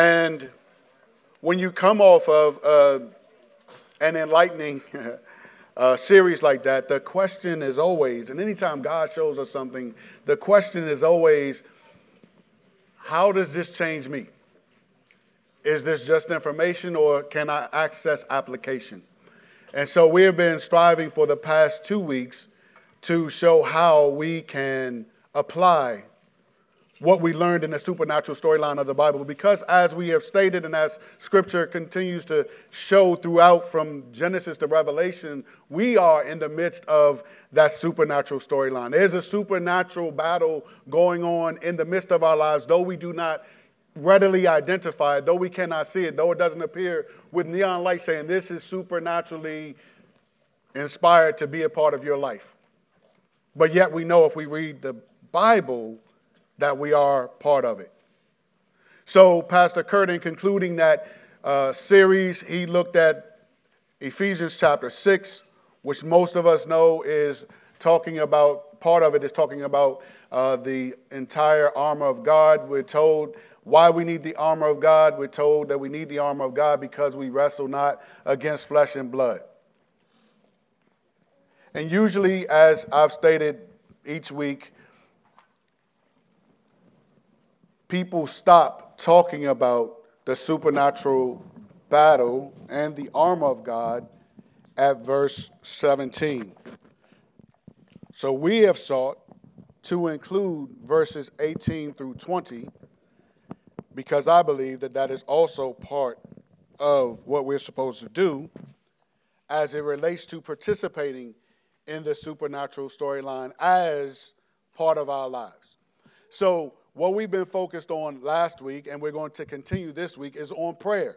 And when you come off of uh, an enlightening uh, series like that, the question is always, and anytime God shows us something, the question is always, how does this change me? Is this just information or can I access application? And so we have been striving for the past two weeks to show how we can apply what we learned in the supernatural storyline of the Bible. Because as we have stated, and as scripture continues to show throughout from Genesis to Revelation, we are in the midst of that supernatural storyline. There's a supernatural battle going on in the midst of our lives, though we do not readily identify it, though we cannot see it, though it doesn't appear with neon light saying this is supernaturally inspired to be a part of your life. But yet we know if we read the Bible, that we are part of it. So, Pastor Curtin, concluding that uh, series, he looked at Ephesians chapter 6, which most of us know is talking about, part of it is talking about uh, the entire armor of God. We're told why we need the armor of God. We're told that we need the armor of God because we wrestle not against flesh and blood. And usually, as I've stated each week, people stop talking about the supernatural battle and the armor of God at verse 17. So we have sought to include verses 18 through 20 because I believe that that is also part of what we're supposed to do as it relates to participating in the supernatural storyline as part of our lives. So what we've been focused on last week, and we're going to continue this week, is on prayer.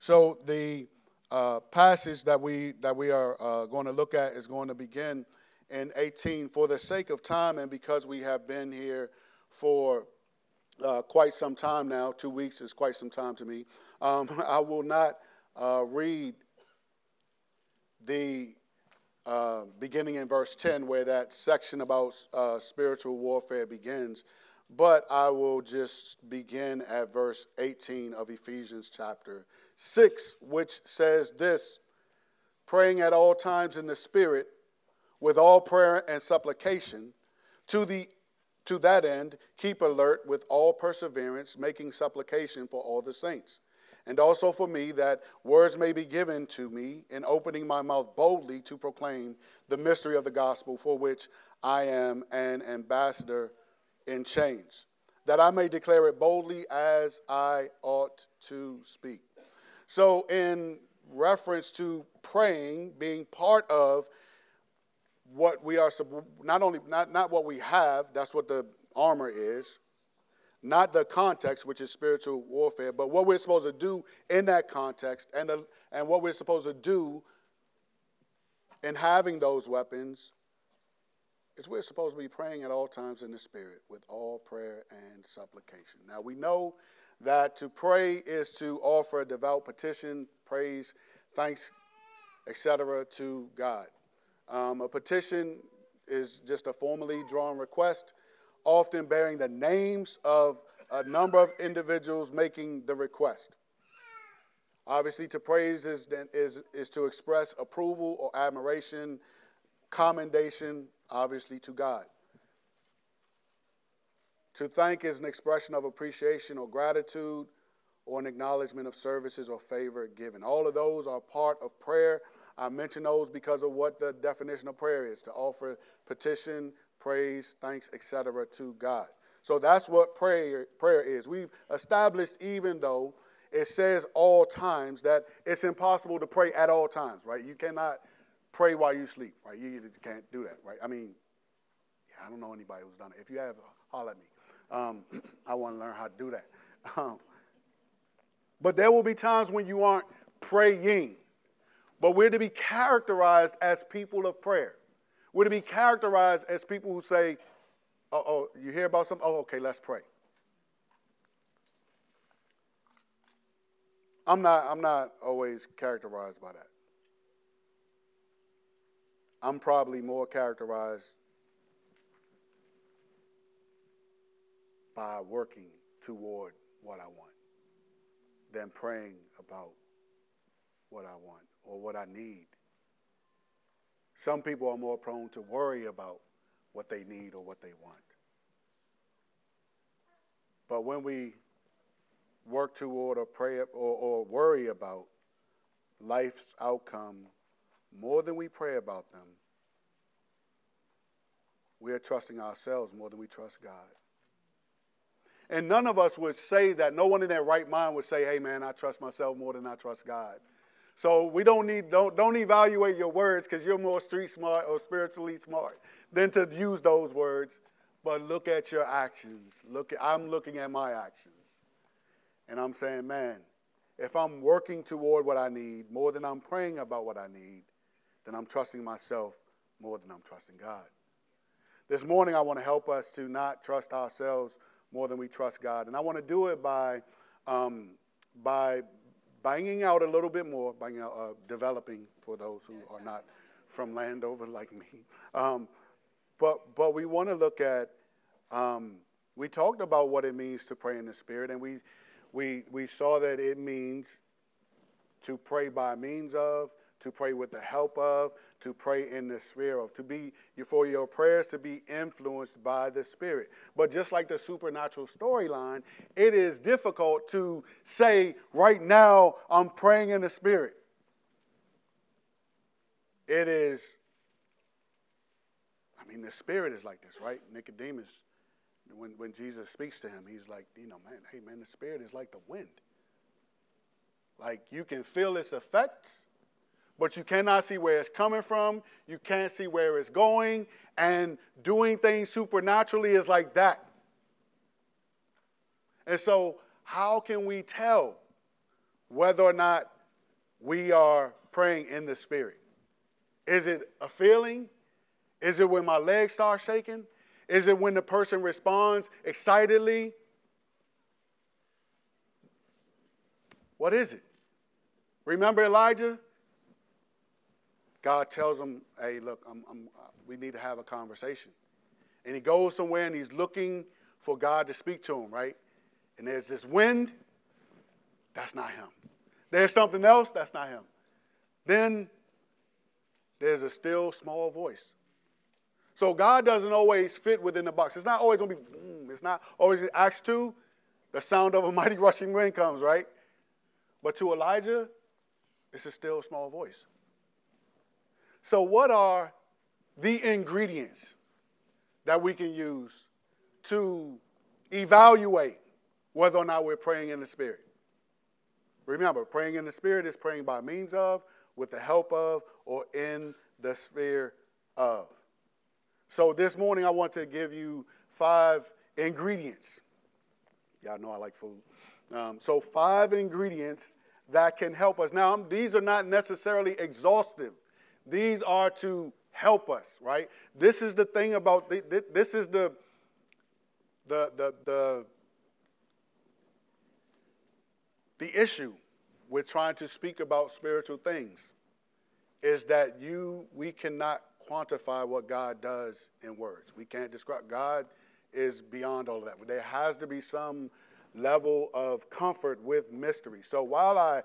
So the uh, passage that we that we are uh, going to look at is going to begin in 18. For the sake of time, and because we have been here for uh, quite some time now, two weeks is quite some time to me. Um, I will not uh, read the uh, beginning in verse 10, where that section about uh, spiritual warfare begins. But I will just begin at verse 18 of Ephesians chapter 6, which says this praying at all times in the Spirit with all prayer and supplication. To, the, to that end, keep alert with all perseverance, making supplication for all the saints. And also for me, that words may be given to me in opening my mouth boldly to proclaim the mystery of the gospel, for which I am an ambassador in chains, that I may declare it boldly as I ought to speak. So, in reference to praying being part of what we are not only not, not what we have that's what the armor is not the context which is spiritual warfare but what we're supposed to do in that context and, the, and what we're supposed to do in having those weapons is we're supposed to be praying at all times in the Spirit with all prayer and supplication. Now, we know that to pray is to offer a devout petition, praise, thanks, etc., to God. Um, a petition is just a formally drawn request, often bearing the names of a number of individuals making the request. Obviously, to praise is, is, is to express approval or admiration, commendation, obviously, to God. To thank is an expression of appreciation or gratitude or an acknowledgement of services or favor given. All of those are part of prayer. I mention those because of what the definition of prayer is to offer petition, praise, thanks, etc. to God. So that's what prayer, prayer is. We've established, even though it says all times, that it's impossible to pray at all times, right? You cannot pray while you sleep, right? You can't do that, right? I mean, yeah, I don't know anybody who's done it. If you have, holler at me. Um, I want to learn how to do that. Um, but there will be times when you aren't praying. But we're to be characterized as people of prayer. We're to be characterized as people who say, oh, oh you hear about something? Oh, okay, let's pray. I'm not, I'm not always characterized by that. I'm probably more characterized by working toward what I want. than praying about what I want or what I need. Some people are more prone to worry about what they need or what they want. But when we work toward or pray or, or worry about life's outcome more than we pray about them, we are trusting ourselves more than we trust God. And none of us would say that. No one in their right mind would say, hey, man, I trust myself more than I trust God. So we don't need, don't, don't evaluate your words because you're more street smart or spiritually smart than to use those words. But look at your actions. Look at, I'm looking at my actions. And I'm saying, man, if I'm working toward what I need more than I'm praying about what I need, then I'm trusting myself more than I'm trusting God. This morning, I want to help us to not trust ourselves more than we trust God. And I want to do it by, um, by banging out a little bit more, banging out, uh, developing for those who are not from Landover like me. Um, but, but we want to look at, um, we talked about what it means to pray in the Spirit, and we, we, we saw that it means to pray by means of, to pray with the help of, to pray in the spirit of, to be for your prayers to be influenced by the spirit. But just like the supernatural storyline, it is difficult to say right now I'm praying in the spirit. It is I mean the spirit is like this, right? Nicodemus when, when Jesus speaks to him, he's like, you know, man, hey, man, the Spirit is like the wind. Like you can feel its effects, but you cannot see where it's coming from. You can't see where it's going. And doing things supernaturally is like that. And so, how can we tell whether or not we are praying in the Spirit? Is it a feeling? Is it when my legs start shaking? Is it when the person responds excitedly? What is it? Remember Elijah? God tells him, hey, look, I'm, I'm, we need to have a conversation. And he goes somewhere and he's looking for God to speak to him, right? And there's this wind, that's not him. There's something else, that's not him. Then there's a still small voice. So God doesn't always fit within the box. It's not always going to be, mm, it's not always, Acts 2, the sound of a mighty rushing wind comes, right? But to Elijah, it's a still small voice. So, what are the ingredients that we can use to evaluate whether or not we're praying in the Spirit? Remember, praying in the Spirit is praying by means of, with the help of, or in the sphere of. So this morning I want to give you five ingredients. Y'all know I like food. Um, so five ingredients that can help us. Now these are not necessarily exhaustive. These are to help us, right? This is the thing about the, this is the the the the the issue with trying to speak about spiritual things is that you we cannot quantify what God does in words. We can't describe. God is beyond all of that. There has to be some level of comfort with mystery. So while I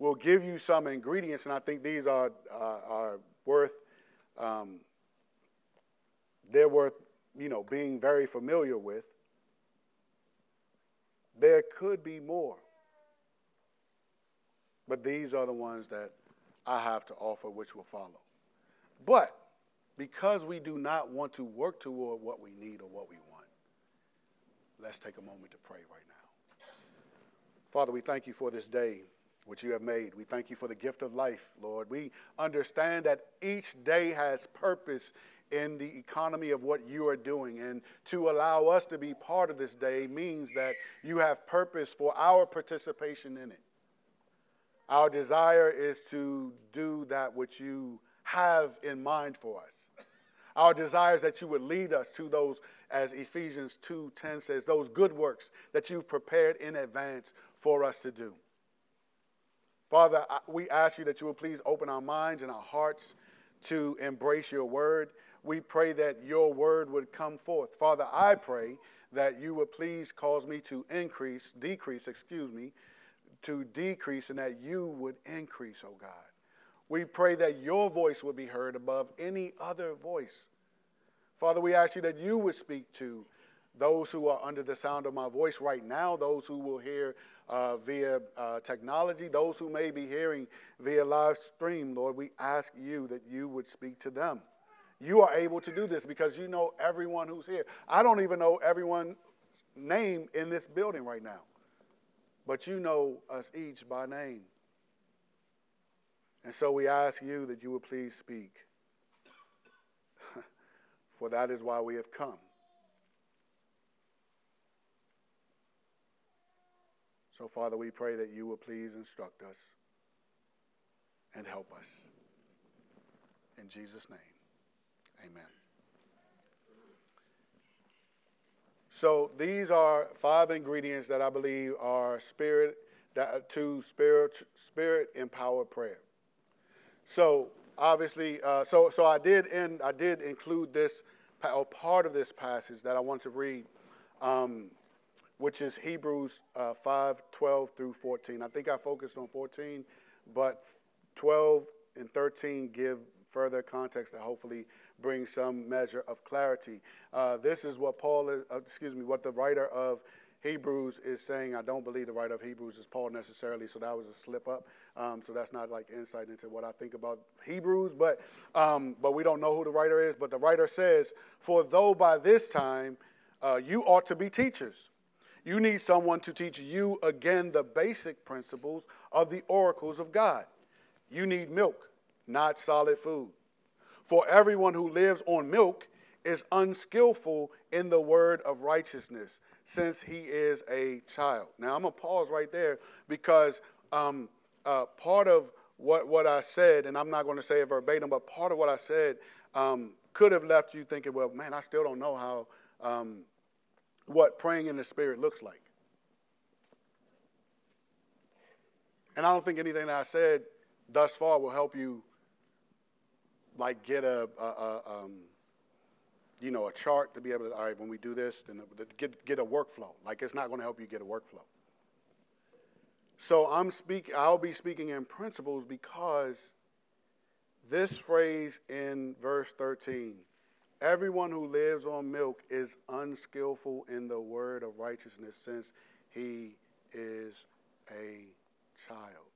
will give you some ingredients, and I think these are, uh, are worth, um, they're worth, you know, being very familiar with, there could be more. But these are the ones that I have to offer, which will follow. But because we do not want to work toward what we need or what we want, let's take a moment to pray right now. Father, we thank you for this day which you have made. We thank you for the gift of life, Lord. We understand that each day has purpose in the economy of what you are doing. And to allow us to be part of this day means that you have purpose for our participation in it. Our desire is to do that which you have in mind for us. Our desire is that you would lead us to those, as Ephesians 2:10 says, those good works that you've prepared in advance for us to do. Father, we ask you that you will please open our minds and our hearts to embrace your word. We pray that your word would come forth. Father, I pray that you would please cause me to increase, decrease, excuse me, to decrease and that you would increase, oh God. We pray that your voice would be heard above any other voice. Father, we ask you that you would speak to those who are under the sound of my voice right now, those who will hear uh, via uh, technology, those who may be hearing via live stream, Lord, we ask you that you would speak to them. You are able to do this because you know everyone who's here. I don't even know everyone's name in this building right now, but you know us each by name. And so we ask you that you would please speak, for that is why we have come. So, Father, we pray that you will please instruct us and help us. In Jesus' name, amen. So, these are five ingredients that I believe are spirit that, to spirit, spirit empowered prayer. So, obviously, uh, so so I did end, I did include this or part of this passage that I want to read. Um, which is Hebrews uh, 5 12 through 14. I think I focused on 14, but 12 and 13 give further context that hopefully bring some measure of clarity. Uh, this is what Paul is, uh, excuse me, what the writer of Hebrews is saying. I don't believe the writer of Hebrews is Paul necessarily, so that was a slip up. Um, so that's not like insight into what I think about Hebrews, but um, but we don't know who the writer is. But the writer says, "For though by this time uh, you ought to be teachers." You need someone to teach you again the basic principles of the oracles of God. You need milk, not solid food. For everyone who lives on milk is unskillful in the word of righteousness, since he is a child. Now, I'm going to pause right there because um, uh, part of what, what I said, and I'm not going to say it verbatim, but part of what I said um, could have left you thinking, well, man, I still don't know how um, what praying in the Spirit looks like. And I don't think anything that I said thus far will help you, like, get a, a, a um, you know, a chart to be able to, all right, when we do this, then get, get a workflow. Like, it's not going to help you get a workflow. So I'm speak, I'll be speaking in principles because this phrase in verse 13 Everyone who lives on milk is unskillful in the word of righteousness since he is a child.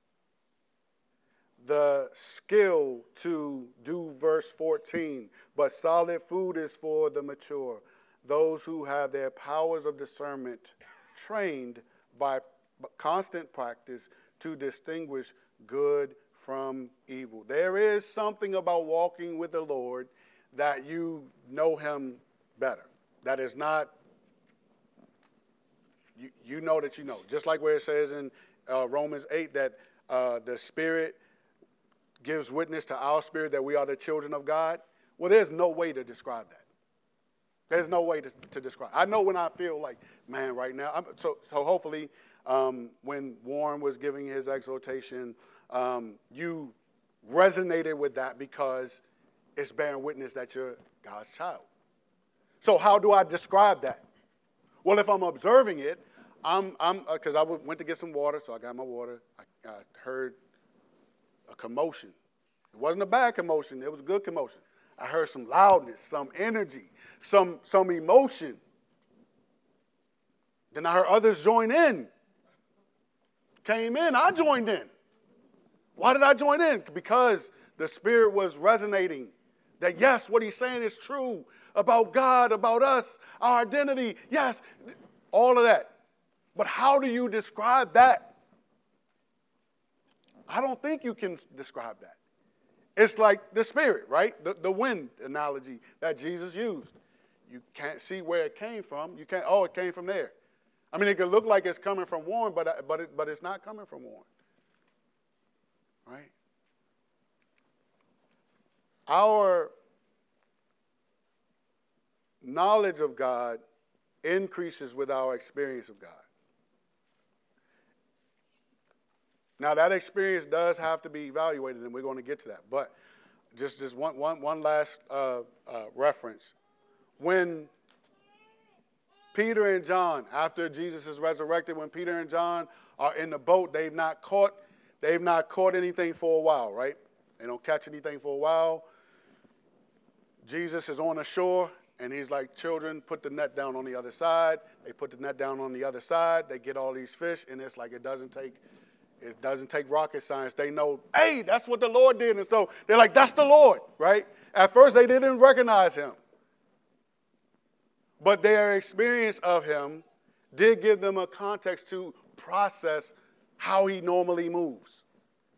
The skill to do verse 14, but solid food is for the mature, those who have their powers of discernment trained by constant practice to distinguish good from evil. There is something about walking with the Lord that you know him better. That is not, you, you know that you know. Just like where it says in uh, Romans 8 that uh, the Spirit gives witness to our spirit that we are the children of God. Well, there's no way to describe that. There's no way to, to describe. I know when I feel like, man, right now. I'm, so, so hopefully, um, when Warren was giving his exhortation, um, you resonated with that because it's bearing witness that you're God's child. So, how do I describe that? Well, if I'm observing it, I'm, I'm, because uh, I went to get some water, so I got my water. I, I heard a commotion. It wasn't a bad commotion, it was a good commotion. I heard some loudness, some energy, some, some emotion. Then I heard others join in. Came in, I joined in. Why did I join in? Because the Spirit was resonating that yes, what he's saying is true about God, about us, our identity. Yes, all of that. But how do you describe that? I don't think you can describe that. It's like the spirit, right? The, the wind analogy that Jesus used. You can't see where it came from. You can't, oh, it came from there. I mean, it could look like it's coming from Warren, but, but, it, but it's not coming from Warren. Right? Our knowledge of God increases with our experience of God. Now, that experience does have to be evaluated, and we're going to get to that. But just, just one, one, one last uh, uh, reference. When Peter and John, after Jesus is resurrected, when Peter and John are in the boat, they've not caught, they've not caught anything for a while, right? They don't catch anything for a while. Jesus is on the shore, and he's like, Children, put the net down on the other side. They put the net down on the other side. They get all these fish, and it's like it doesn't take it doesn't take rocket science. They know, hey, that's what the Lord did. And so they're like, that's the Lord, right? At first, they didn't recognize him. But their experience of him did give them a context to process how he normally moves.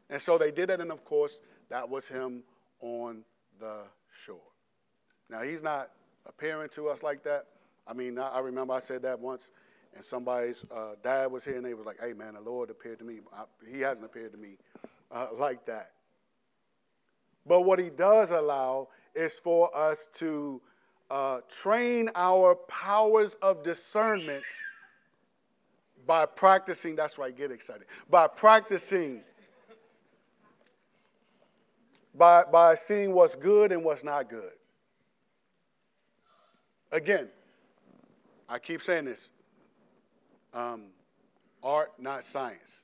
And so they did it, and of course, that was him on the shore. Now, he's not appearing to us like that. I mean, I remember I said that once and somebody's uh, dad was here and they was like, hey, man, the Lord appeared to me. I, he hasn't appeared to me uh, like that. But what he does allow is for us to uh, train our powers of discernment by practicing. That's right, get excited. By practicing, by, by seeing what's good and what's not good. Again, I keep saying this um, art, not science.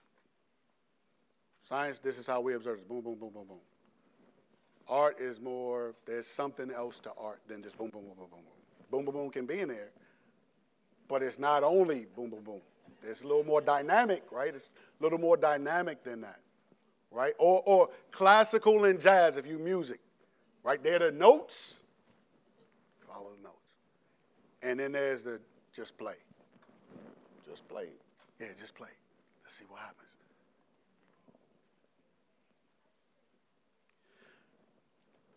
Science, this is how we observe it. Boom, boom, boom, boom, boom. Art is more, there's something else to art than just boom, boom, boom, boom, boom, boom. Boom, boom, boom can be in there, but it's not only boom, boom, boom. It's a little more dynamic, right? It's a little more dynamic than that, right? Or, or classical and jazz, if you music, right? They're the notes, the notes. And then there's the just play. Just play. Yeah, just play. Let's see what happens.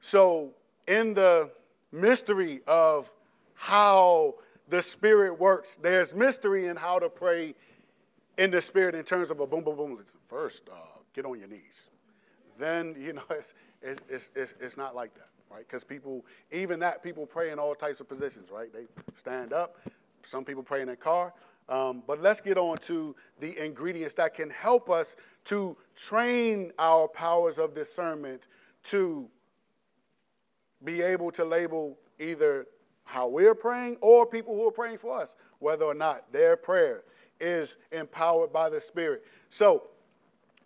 So, in the mystery of how the Spirit works, there's mystery in how to pray in the Spirit in terms of a boom, boom, boom. First, uh, get on your knees. Then, you know, it's, it's, it's, it's not like that, right? Because people, even that, people pray in all types of positions, right? They stand up. Some people pray in their car. Um, but let's get on to the ingredients that can help us to train our powers of discernment to be able to label either how we're praying or people who are praying for us, whether or not their prayer is empowered by the Spirit. So,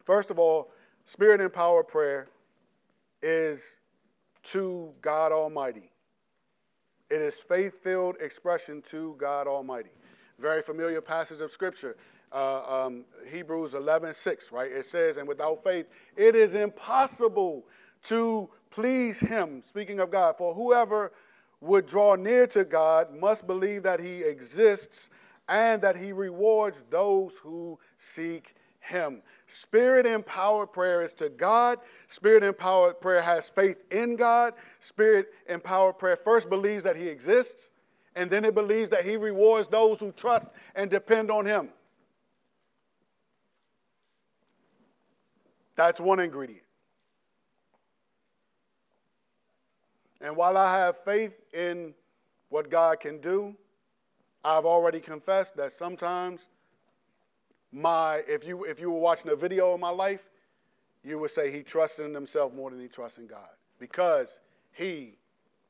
first of all, Spirit empowered prayer is to God Almighty. It is faith filled expression to God Almighty very familiar passage of Scripture. Uh, um, Hebrews 11, 6, right? It says, And without faith, it is impossible to please him. Speaking of God, for whoever would draw near to God must believe that he exists and that he rewards those who seek him. Spirit empowered prayer is to God. Spirit empowered prayer has faith in God. Spirit empowered prayer first believes that he exists and then it believes that he rewards those who trust and depend on him. That's one ingredient. And while I have faith in what God can do, I've already confessed that sometimes my if you if you were watching a video of my life, you would say he trusted in himself more than he trusts in God. Because he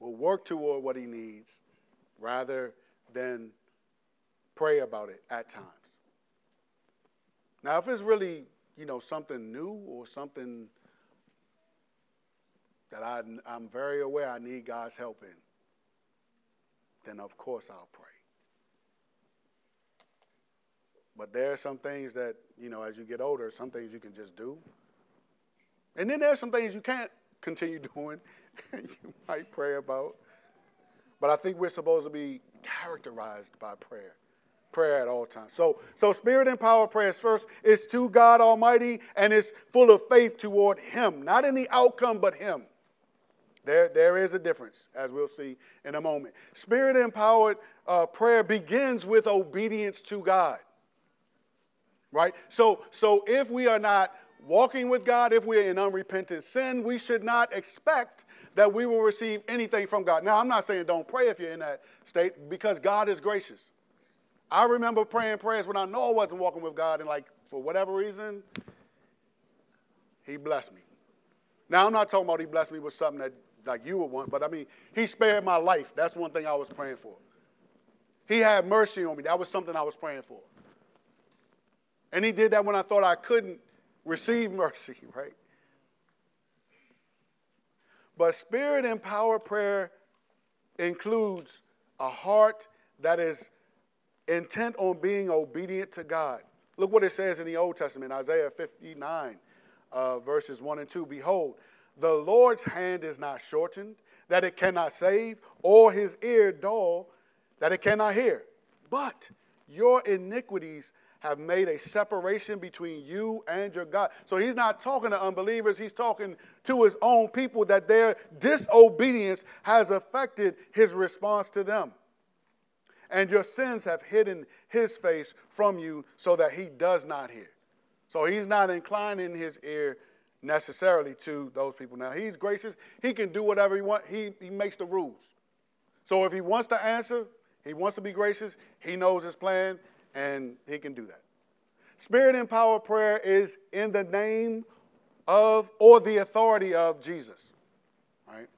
will work toward what he needs rather than pray about it at times. Now, if it's really, you know, something new or something that I, I'm very aware I need God's help in, then of course I'll pray. But there are some things that, you know, as you get older, some things you can just do. And then there's some things you can't continue doing, you might pray about. But I think we're supposed to be characterized by prayer. Prayer at all times. So, so spirit empowered prayer first is to God Almighty and it's full of faith toward Him, not in the outcome, but Him. There, there is a difference, as we'll see in a moment. Spirit empowered uh, prayer begins with obedience to God. Right? So, so if we are not walking with God, if we're in unrepentant sin, we should not expect that we will receive anything from God. Now, I'm not saying don't pray if you're in that state because God is gracious. I remember praying prayers when I know I wasn't walking with God, and like for whatever reason, He blessed me. Now, I'm not talking about He blessed me with something that like you would want, but I mean, He spared my life. That's one thing I was praying for. He had mercy on me. That was something I was praying for. And he did that when I thought I couldn't receive mercy, right? But spirit empowered prayer includes a heart that is intent on being obedient to God. Look what it says in the Old Testament, Isaiah 59, uh, verses 1 and 2. Behold, the Lord's hand is not shortened, that it cannot save, or his ear dull, that it cannot hear. But your iniquities have made a separation between you and your God. So he's not talking to unbelievers, he's talking to his own people that their disobedience has affected his response to them. And your sins have hidden his face from you so that he does not hear. So he's not inclining his ear necessarily to those people. Now he's gracious, he can do whatever he wants, he, he makes the rules. So if he wants to answer, he wants to be gracious, he knows his plan, and he can do that. Spirit empowered prayer is in the name of or the authority of Jesus. Right?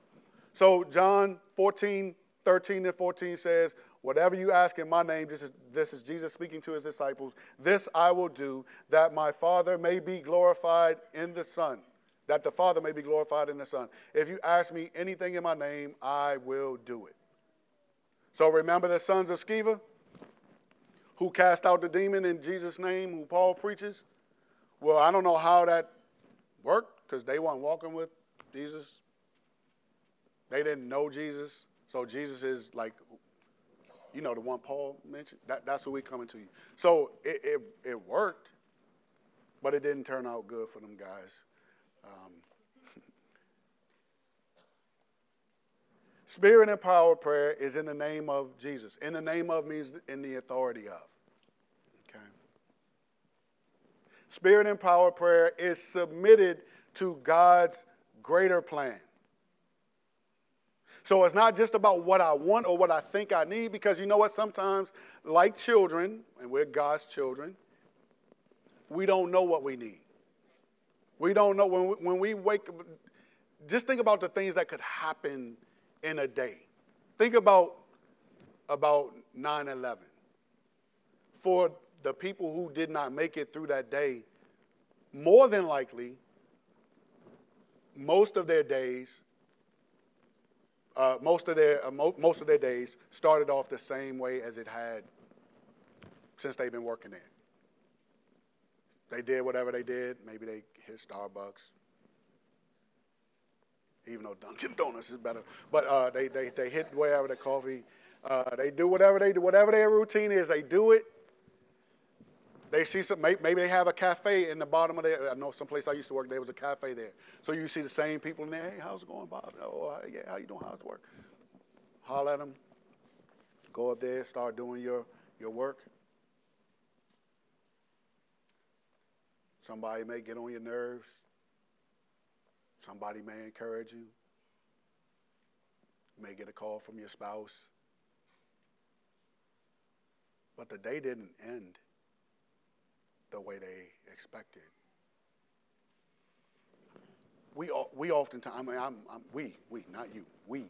So John 14, 13 and 14 says, Whatever you ask in my name, this is, this is Jesus speaking to his disciples, this I will do, that my Father may be glorified in the Son. That the Father may be glorified in the Son. If you ask me anything in my name, I will do it. So remember the sons of Sceva? Who cast out the demon in Jesus' name, who Paul preaches. Well, I don't know how that worked because they weren't walking with Jesus. They didn't know Jesus. So Jesus is like, you know, the one Paul mentioned. That, that's who we coming to you. So it, it, it worked, but it didn't turn out good for them guys. Um, Spirit empowered prayer is in the name of Jesus. In the name of means in the authority of. Okay. Spirit empowered prayer is submitted to God's greater plan. So it's not just about what I want or what I think I need, because you know what? Sometimes, like children, and we're God's children, we don't know what we need. We don't know when we, when we wake up. Just think about the things that could happen in a day. Think about about 9/11. For the people who did not make it through that day, more than likely, most of their days, uh, most of their uh, mo- most of their days started off the same way as it had since they've been working there. They did whatever they did. Maybe they hit Starbucks, even though Dunkin' Donuts is better. But uh, they, they, they hit wherever the coffee. Uh, they do whatever they do, whatever their routine is. They do it. They see some. Maybe they have a cafe in the bottom of there. I know someplace I used to work. There was a cafe there, so you see the same people in there. Hey, how's it going, Bob? Oh, yeah. How you doing? How's work? Holler at them. Go up there. Start doing your your work. Somebody may get on your nerves. Somebody may encourage you. You may get a call from your spouse. But the day didn't end the way they expected. We, we oftentimes, I mean, I'm, I'm, we, we, not you, we,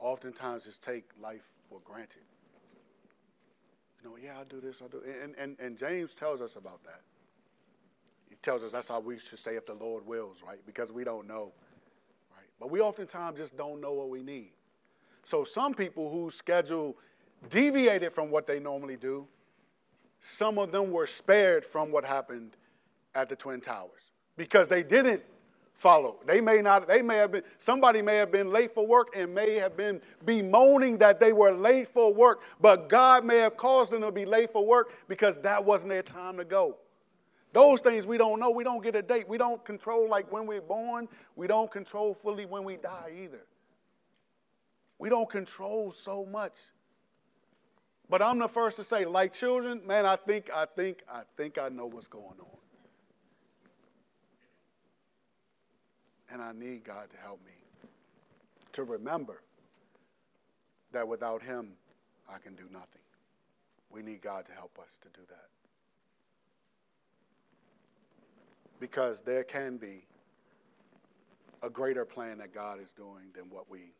oftentimes just take life for granted. You know, yeah, I'll do this, I'll do and, and, and James tells us about that He tells us that's how we should say if the Lord wills, right? Because we don't know, right? But we oftentimes just don't know what we need. So some people whose schedule deviated from what they normally do, some of them were spared from what happened at the Twin Towers because they didn't follow. They may not, they may have been, somebody may have been late for work and may have been bemoaning that they were late for work, but God may have caused them to be late for work because that wasn't their time to go. Those things we don't know. We don't get a date. We don't control like when we're born. We don't control fully when we die either. We don't control so much. But I'm the first to say, like children, man, I think, I think, I think I know what's going on. And I need God to help me to remember that without Him, I can do nothing. We need God to help us to do that. because there can be a greater plan that God is doing than what we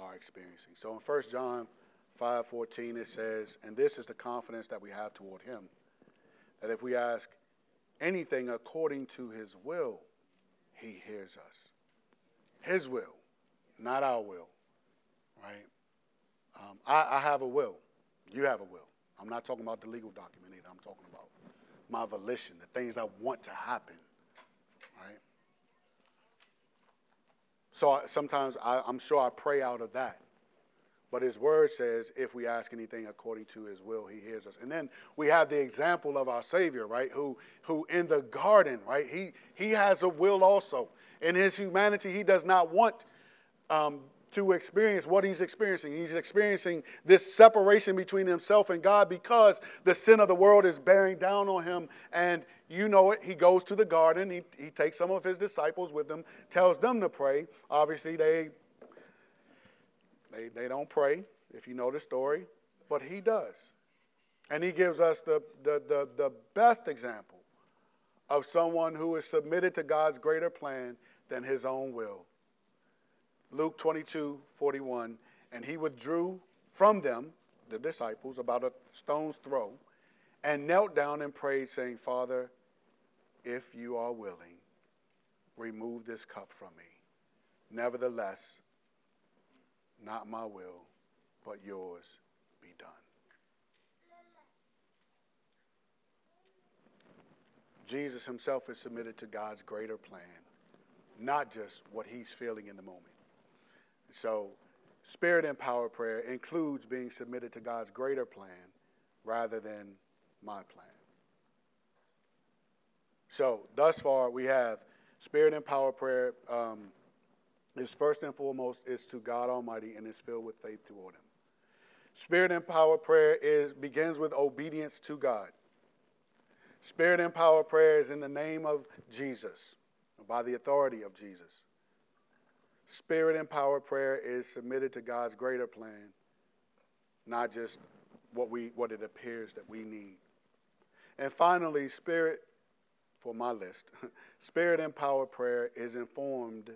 are experiencing. So in 1 John 5:14 it says, "And this is the confidence that we have toward him, that if we ask anything according to his will, he hears us." His will, not our will, right? Um, I, I have a will. You have a will. I'm not talking about the legal document either. I'm talking about my volition, the things I want to happen, right? So I, sometimes I, I'm sure I pray out of that. But his word says, if we ask anything according to his will, he hears us. And then we have the example of our Savior, right? Who, who in the garden, right? He, he has a will also. In his humanity, he does not want um, to experience what he's experiencing. He's experiencing this separation between himself and God because the sin of the world is bearing down on him. And you know it. He goes to the garden. He, he takes some of his disciples with him, tells them to pray. Obviously, they, they, they don't pray, if you know the story, but he does. And he gives us the, the, the, the best example of someone who is submitted to God's greater plan than his own will. Luke 22 41. And he withdrew from them, the disciples, about a stone's throw, and knelt down and prayed, saying, Father, if you are willing, remove this cup from me. Nevertheless, not my will, but yours be done. Jesus himself is submitted to God's greater plan, not just what he's feeling in the moment. So, spirit empowered prayer includes being submitted to God's greater plan rather than my plan. So, thus far, we have spirit empowered prayer um, is first and foremost is to God Almighty and is filled with faith toward Him. Spirit empowered prayer is begins with obedience to God. Spirit empowered prayer is in the name of Jesus, by the authority of Jesus. Spirit empowered prayer is submitted to God's greater plan, not just what, we, what it appears that we need. And finally, spirit, for my list, spirit empowered prayer is informed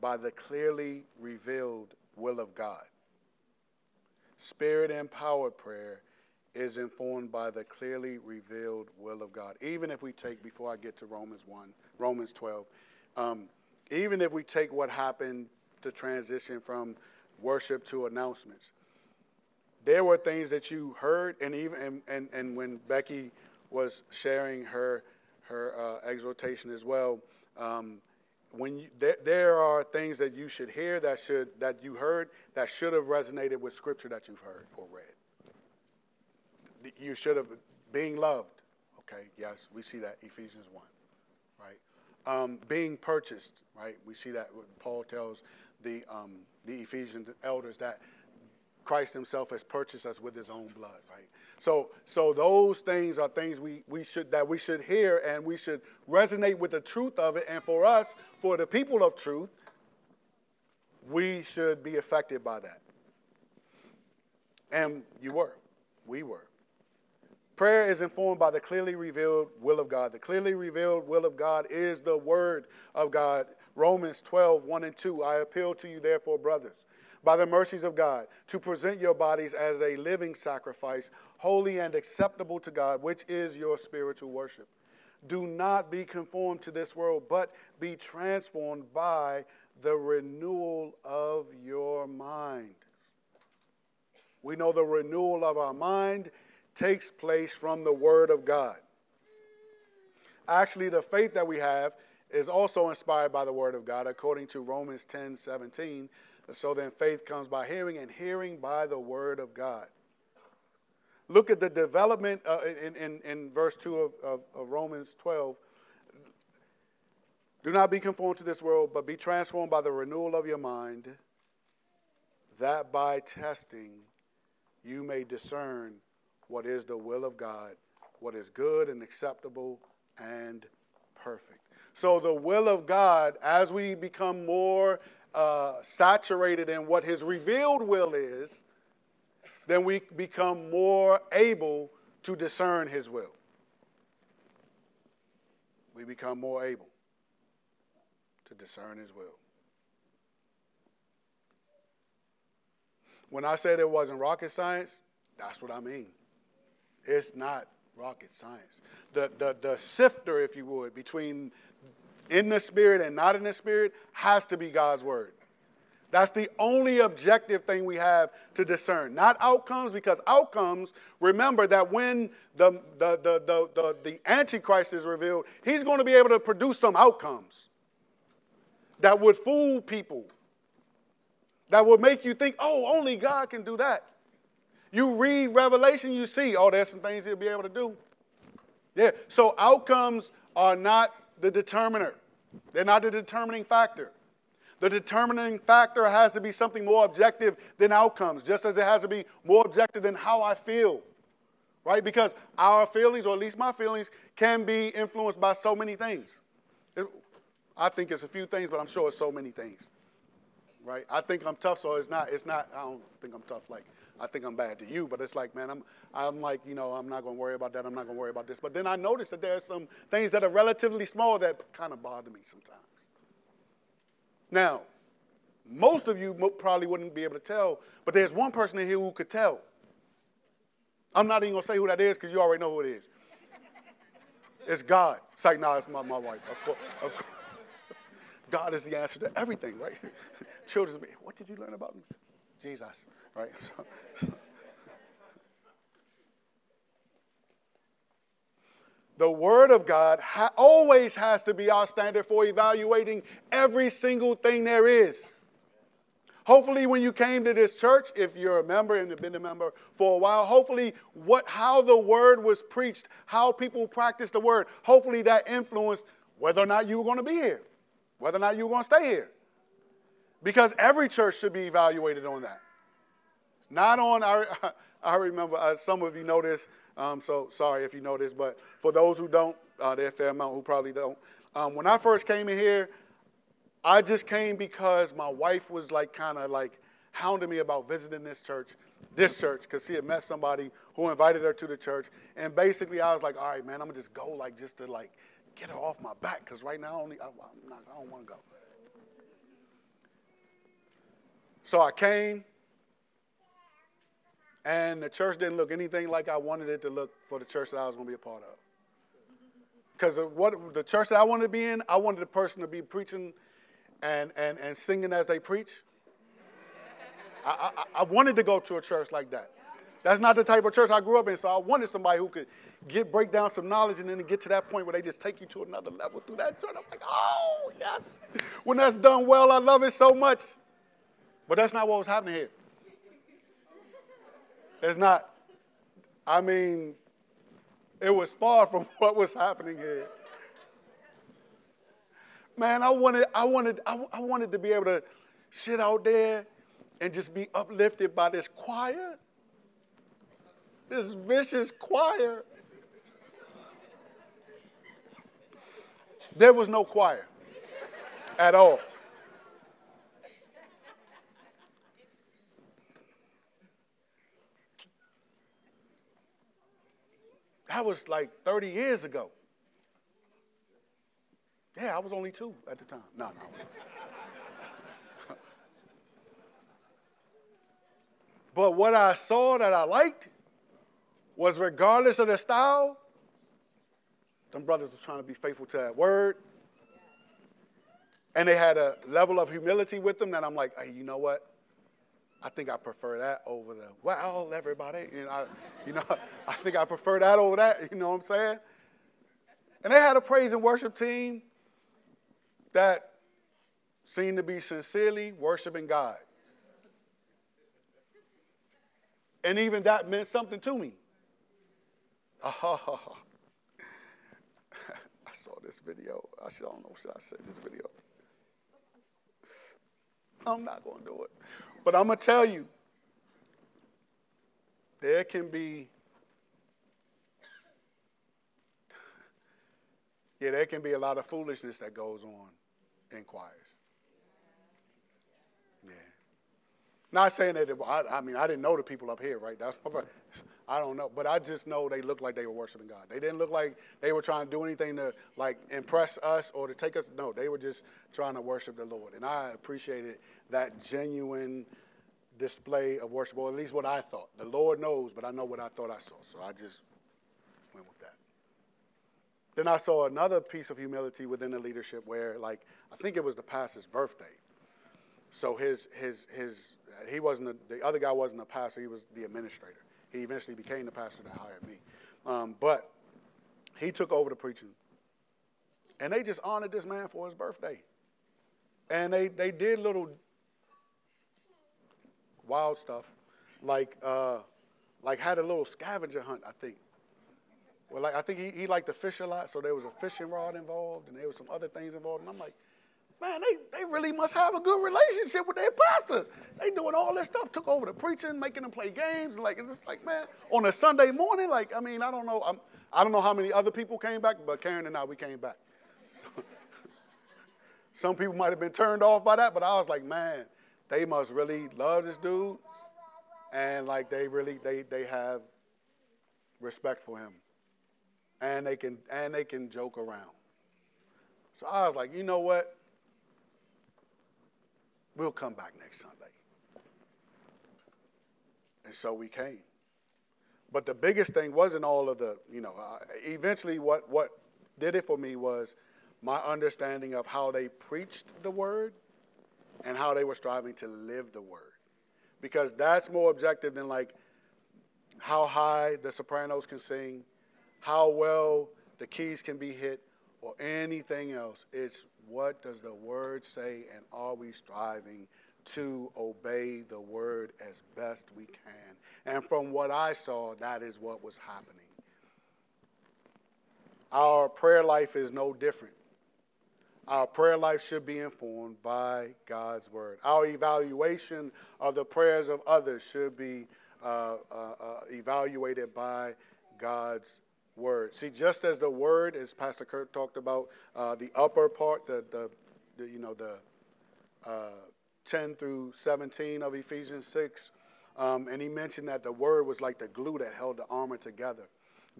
by the clearly revealed will of God. Spirit empowered prayer is informed by the clearly revealed will of God. Even if we take, before I get to Romans 1, Romans 12, um, even if we take what happened to transition from worship to announcements, there were things that you heard, and even and, and, and when Becky was sharing her her uh, exhortation as well, um, when you, there, there are things that you should hear that should that you heard that should have resonated with scripture that you've heard or read. You should have being loved. Okay, yes, we see that Ephesians one, right? Um, being purchased, right? We see that Paul tells the um, the Ephesian elders that Christ Himself has purchased us with His own blood, right? So, so those things are things we, we should that we should hear and we should resonate with the truth of it. And for us, for the people of truth, we should be affected by that. And you were. We were. Prayer is informed by the clearly revealed will of God. The clearly revealed will of God is the word of God. Romans 12, 1 and 2. I appeal to you, therefore, brothers by the mercies of God, to present your bodies as a living sacrifice, holy and acceptable to God, which is your spiritual worship. Do not be conformed to this world, but be transformed by the renewal of your mind. We know the renewal of our mind takes place from the Word of God. Actually, the faith that we have is also inspired by the Word of God, according to Romans 10 17. So then faith comes by hearing, and hearing by the word of God. Look at the development uh, in, in, in, verse 2 of, of, of Romans 12. Do not be conformed to this world, but be transformed by the renewal of your mind, that by testing you may discern what is the will of God, what is good and acceptable and perfect. So, the will of God, as we become more uh, saturated in what his revealed will is, then we become more able to discern his will. We become more able to discern his will. When I said it wasn't rocket science, that's what I mean. It's not rocket science. The, the, the sifter, if you would, between in the spirit and not in the spirit has to be God's word. That's the only objective thing we have to discern. Not outcomes, because outcomes, remember that when the, the, the, the, the, the Antichrist is revealed, he's going to be able to produce some outcomes that would fool people, that would make you think, oh, only God can do that. You read Revelation, you see, oh, there's some things he'll be able to do. Yeah, so outcomes are not the determiner, they're not the determining factor. The determining factor has to be something more objective than outcomes, just as it has to be more objective than how I feel, right? Because our feelings, or at least my feelings, can be influenced by so many things. It, I think it's a few things, but I'm sure it's so many things, right? I think I'm tough, so it's not. It's not. I don't think I'm tough like I think I'm bad to you, but it's like, man, I'm, I'm like, you know, I'm not to worry about that. I'm not to worry about this. But then I notice that there are some things that are relatively small that kind of bother me sometimes. Now, most of you probably wouldn't be able to tell, but there's one person in here who could tell. I'm not even going to say who that is because you already know who it is. It's God. It's like, no, it's my, my wife. Of course, of course. God is the answer to everything, right? Children, what did you learn about me? Jesus, right? So, the Word of God ha- always has to be our standard for evaluating every single thing there is. Hopefully, when you came to this church, if you're a member and have been a member for a while, hopefully, what, how the Word was preached, how people practiced the Word, hopefully that influenced whether or not you were going to be here, whether or not you were going to stay here. Because every church should be evaluated on that. Not on, I, I remember, uh, some of you know this, um, so sorry if you know this, but for those who don't, uh, there's a fair amount who probably don't. Um, when I first came in here, I just came because my wife was like kind of like hounding me about visiting this church, this church, because she had met somebody who invited her to the church. And basically, I was like, all right, man, I'm gonna just go like just to like get her off my back, because right now only I, not, I don't want to go. So I came. And the church didn't look anything like I wanted it to look for the church that I was going to be a part of. Because what the church that I wanted to be in, I wanted the person to be preaching and, and, and singing as they preach. I, I, I wanted to go to a church like that. That's not the type of church I grew up in, so I wanted somebody who could get break down some knowledge and then get to that point where they just take you to another level through that church. I'm like, oh yes. When that's done well, I love it so much. But that's not what was happening here. It's not, I mean, it was far from what was happening here. Man, I wanted, I wanted, I, I wanted to be able to sit out there and just be uplifted by this choir, this vicious choir. There was no choir at all. That was like 30 years ago. Yeah, I was only two at the time. No, no. but what I saw that I liked was regardless of the style, them brothers was trying to be faithful to that word. And they had a level of humility with them that I'm like, hey, you know what? I think I prefer that over the well, everybody. You know, I, you know, I think I prefer that over that. You know what I'm saying? And they had a praise and worship team that seemed to be sincerely worshiping God. And even that meant something to me. Oh, I saw this video. I don't know should I say this video. I'm not going to do it. But I'm going to tell you, there can be, yeah, there can be a lot of foolishness that goes on in choirs. Yeah. Not saying that, it, I, I, mean, I didn't know the people up here, right? That's I don't know, but I just know they looked like they were worshiping God. They didn't look like they were trying to do anything to like impress us or to take us. No, they were just trying to worship the Lord, and I appreciated that genuine display of worship, or at least what I thought. The Lord knows, but I know what I thought I saw. So I just went with that. Then I saw another piece of humility within the leadership where, like, I think it was the pastor's birthday. So his, his, his, he wasn't, a, the other guy wasn't a pastor, he was the administrator. He eventually became the pastor that hired me. Um, but he took over the preaching. And they just honored this man for his birthday. And they, they did little wild stuff, like, uh, like had a little scavenger hunt, I think. Well, like I think he, he liked to fish a lot, so there was a fishing rod involved, and there was some other things involved. And I'm like, man, they, they really must have a good relationship with their pastor. They doing all this stuff, took over the preaching, making them play games, like it's just like, man, on a Sunday morning, like I mean, I don't know, I'm, I do not know how many other people came back, but Karen and I, we came back. So, some people might have been turned off by that, but I was like, man, they must really love this dude, and like they really they they have respect for him and they can and they can joke around. So I was like, you know what? We'll come back next Sunday. And so we came. But the biggest thing wasn't all of the, you know, uh, eventually what, what did it for me was my understanding of how they preached the word and how they were striving to live the word. Because that's more objective than like how high the sopranos can sing how well the keys can be hit, or anything else. It's what does the word say, and are we striving to obey the word as best we can? And from what I saw, that is what was happening. Our prayer life is no different. Our prayer life should be informed by God's word. Our evaluation of the prayers of others should be uh, uh, uh, evaluated by God's word. See, just as the word, as Pastor Kurt talked about, uh, the upper part, the, the, the you know, the uh, 10 through 17 of Ephesians 6, um, and he mentioned that the word was like the glue that held the armor together.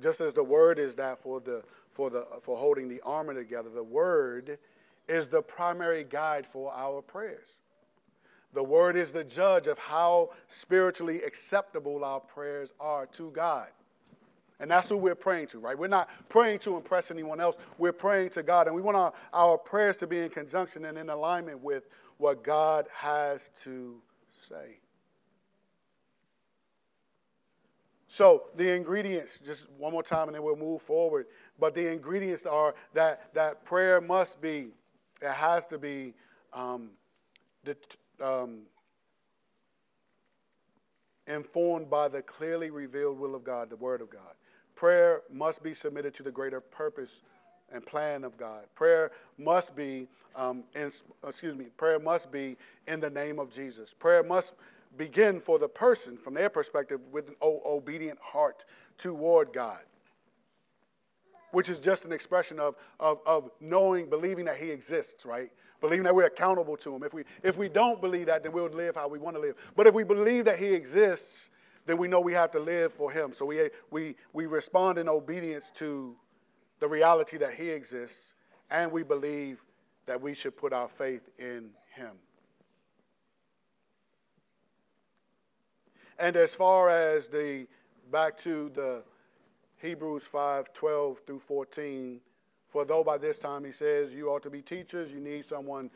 Just as the word is that for the for the for holding the armor together, the word is the primary guide for our prayers. The word is the judge of how spiritually acceptable our prayers are to God. And that's who we're praying to, right? We're not praying to impress anyone else. We're praying to God. And we want our, our prayers to be in conjunction and in alignment with what God has to say. So the ingredients, just one more time and then we'll move forward. But the ingredients are that, that prayer must be, it has to be um, the, um, informed by the clearly revealed will of God, the Word of God. Prayer must be submitted to the greater purpose and plan of God. Prayer must be, um, in, excuse me, prayer must be in the name of Jesus. Prayer must begin for the person, from their perspective, with an obedient heart toward God, which is just an expression of, of, of knowing, believing that He exists, right? Believing that we're accountable to Him. If we, if we don't believe that, then we'll live how we want to live. But if we believe that He exists, then we know we have to live for him. So we, we, we respond in obedience to the reality that he exists, and we believe that we should put our faith in him. And as far as the back to the Hebrews 5 12 through 14, for though by this time he says you ought to be teachers, you need someone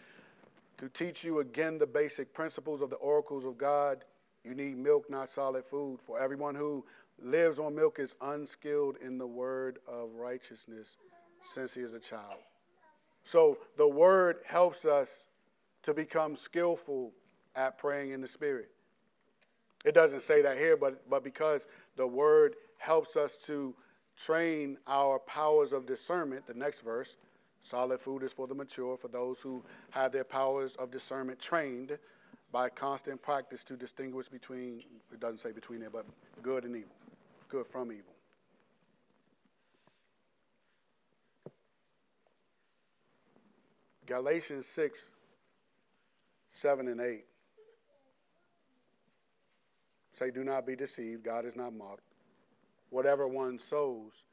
to teach you again the basic principles of the oracles of God. You need milk, not solid food. For everyone who lives on milk is unskilled in the word of righteousness since he is a child. So the word helps us to become skillful at praying in the Spirit. It doesn't say that here, but, but because the word helps us to train our powers of discernment, the next verse, solid food is for the mature, for those who have their powers of discernment trained by constant practice to distinguish between, it doesn't say between there, but good and evil, good from evil. Galatians 6, 7 and 8 say, Do not be deceived, God is not mocked. Whatever one sows,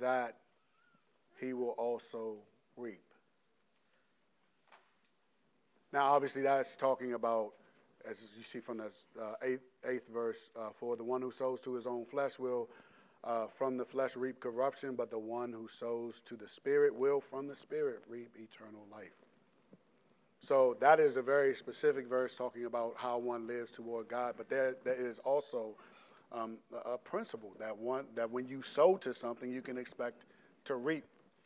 that he will also reap. Now, obviously, that's talking about as you see from the uh, eighth, eighth verse, uh, for the one who sows to his own flesh will uh, from the flesh reap corruption, but the one who sows to the Spirit will from the Spirit reap eternal life. So that is a very specific verse talking about how one lives toward God, but there, there is also um, a principle that one that when you sow to something, you can expect to reap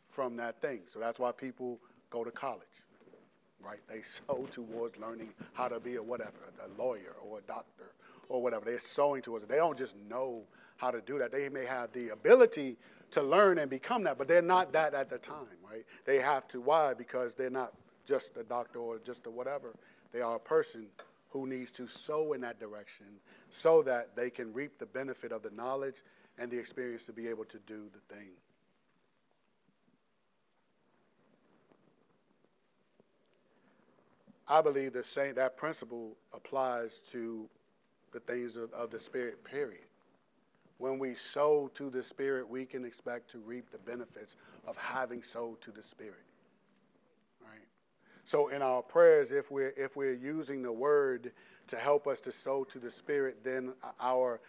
from that thing. So that's why people go to college, right? They sow towards learning how to be a whatever, a lawyer or a doctor or whatever. They're sowing towards it. They don't just know how to do that. They may have the ability to learn and become that, but they're not that at the time, right? They have to. Why? Because they're not just a doctor or just a whatever. They are a person who needs to sow in that direction so that they can reap the benefit of the knowledge and the experience to be able to do the thing. I believe the same that principle applies to the things of, of the spirit, period. When we sow to the spirit, we can expect to reap the benefits of having sowed to the spirit. So in our prayers, if we're if we're using the word to help us to sow to the Spirit, then our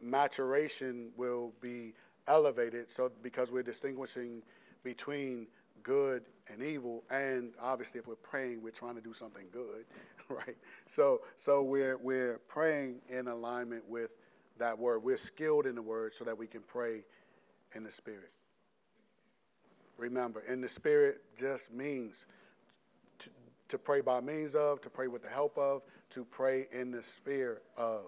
maturation will be elevated. So, because we're distinguishing between good and evil, and obviously, if we're praying, we're trying to do something good, right? So, so we're we're praying in alignment with that word. We're skilled in the word, so that we can pray in the Spirit. Remember, in the Spirit just means to, pray by means of, to pray with the help of, to pray in the sphere of.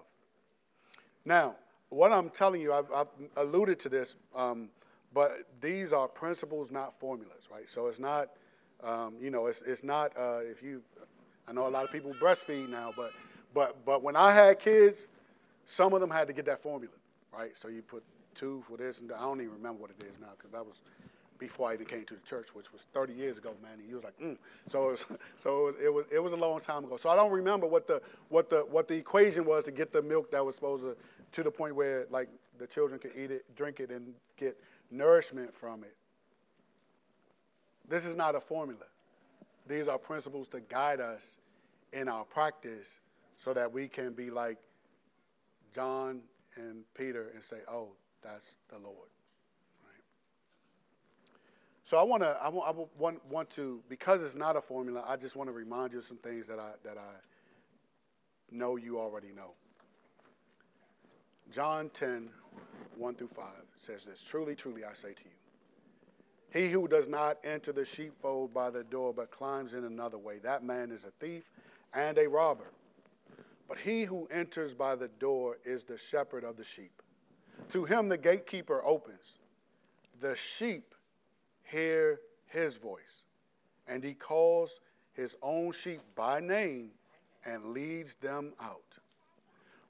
Now, what I'm telling you, I've, I've alluded to this, um, but these are principles, not formulas, right? So it's not, um, you know, it's, it's not, uh, if you, I know a lot of people breastfeed now, but, but, but when I had kids, some of them had to get that formula, right? So you put two for this, and I don't even remember what it is now because that was before I even came to the church, which was 30 years ago, man. And he was like, mm. so it was, so it was, it was, it was a long time ago. So I don't remember what the what the what the equation was to get the milk that was supposed to to the point where like the children could eat it, drink it, and get nourishment from it. This is not a formula. These are principles to guide us in our practice so that we can be like John and Peter and say, oh, that's the Lord. So I want to, I want, I want, want to, because it's not a formula, I just want to remind you of some things that I, that I know you already know. John 10, 1 through 5 says this Truly, truly, I say to you, he who does not enter the sheepfold by the door, but climbs in another way, that man is a thief and a robber. But he who enters by the door is the shepherd of the sheep. To him the gatekeeper opens. The sheep hear his voice, and he calls his own sheep by name and leads them out.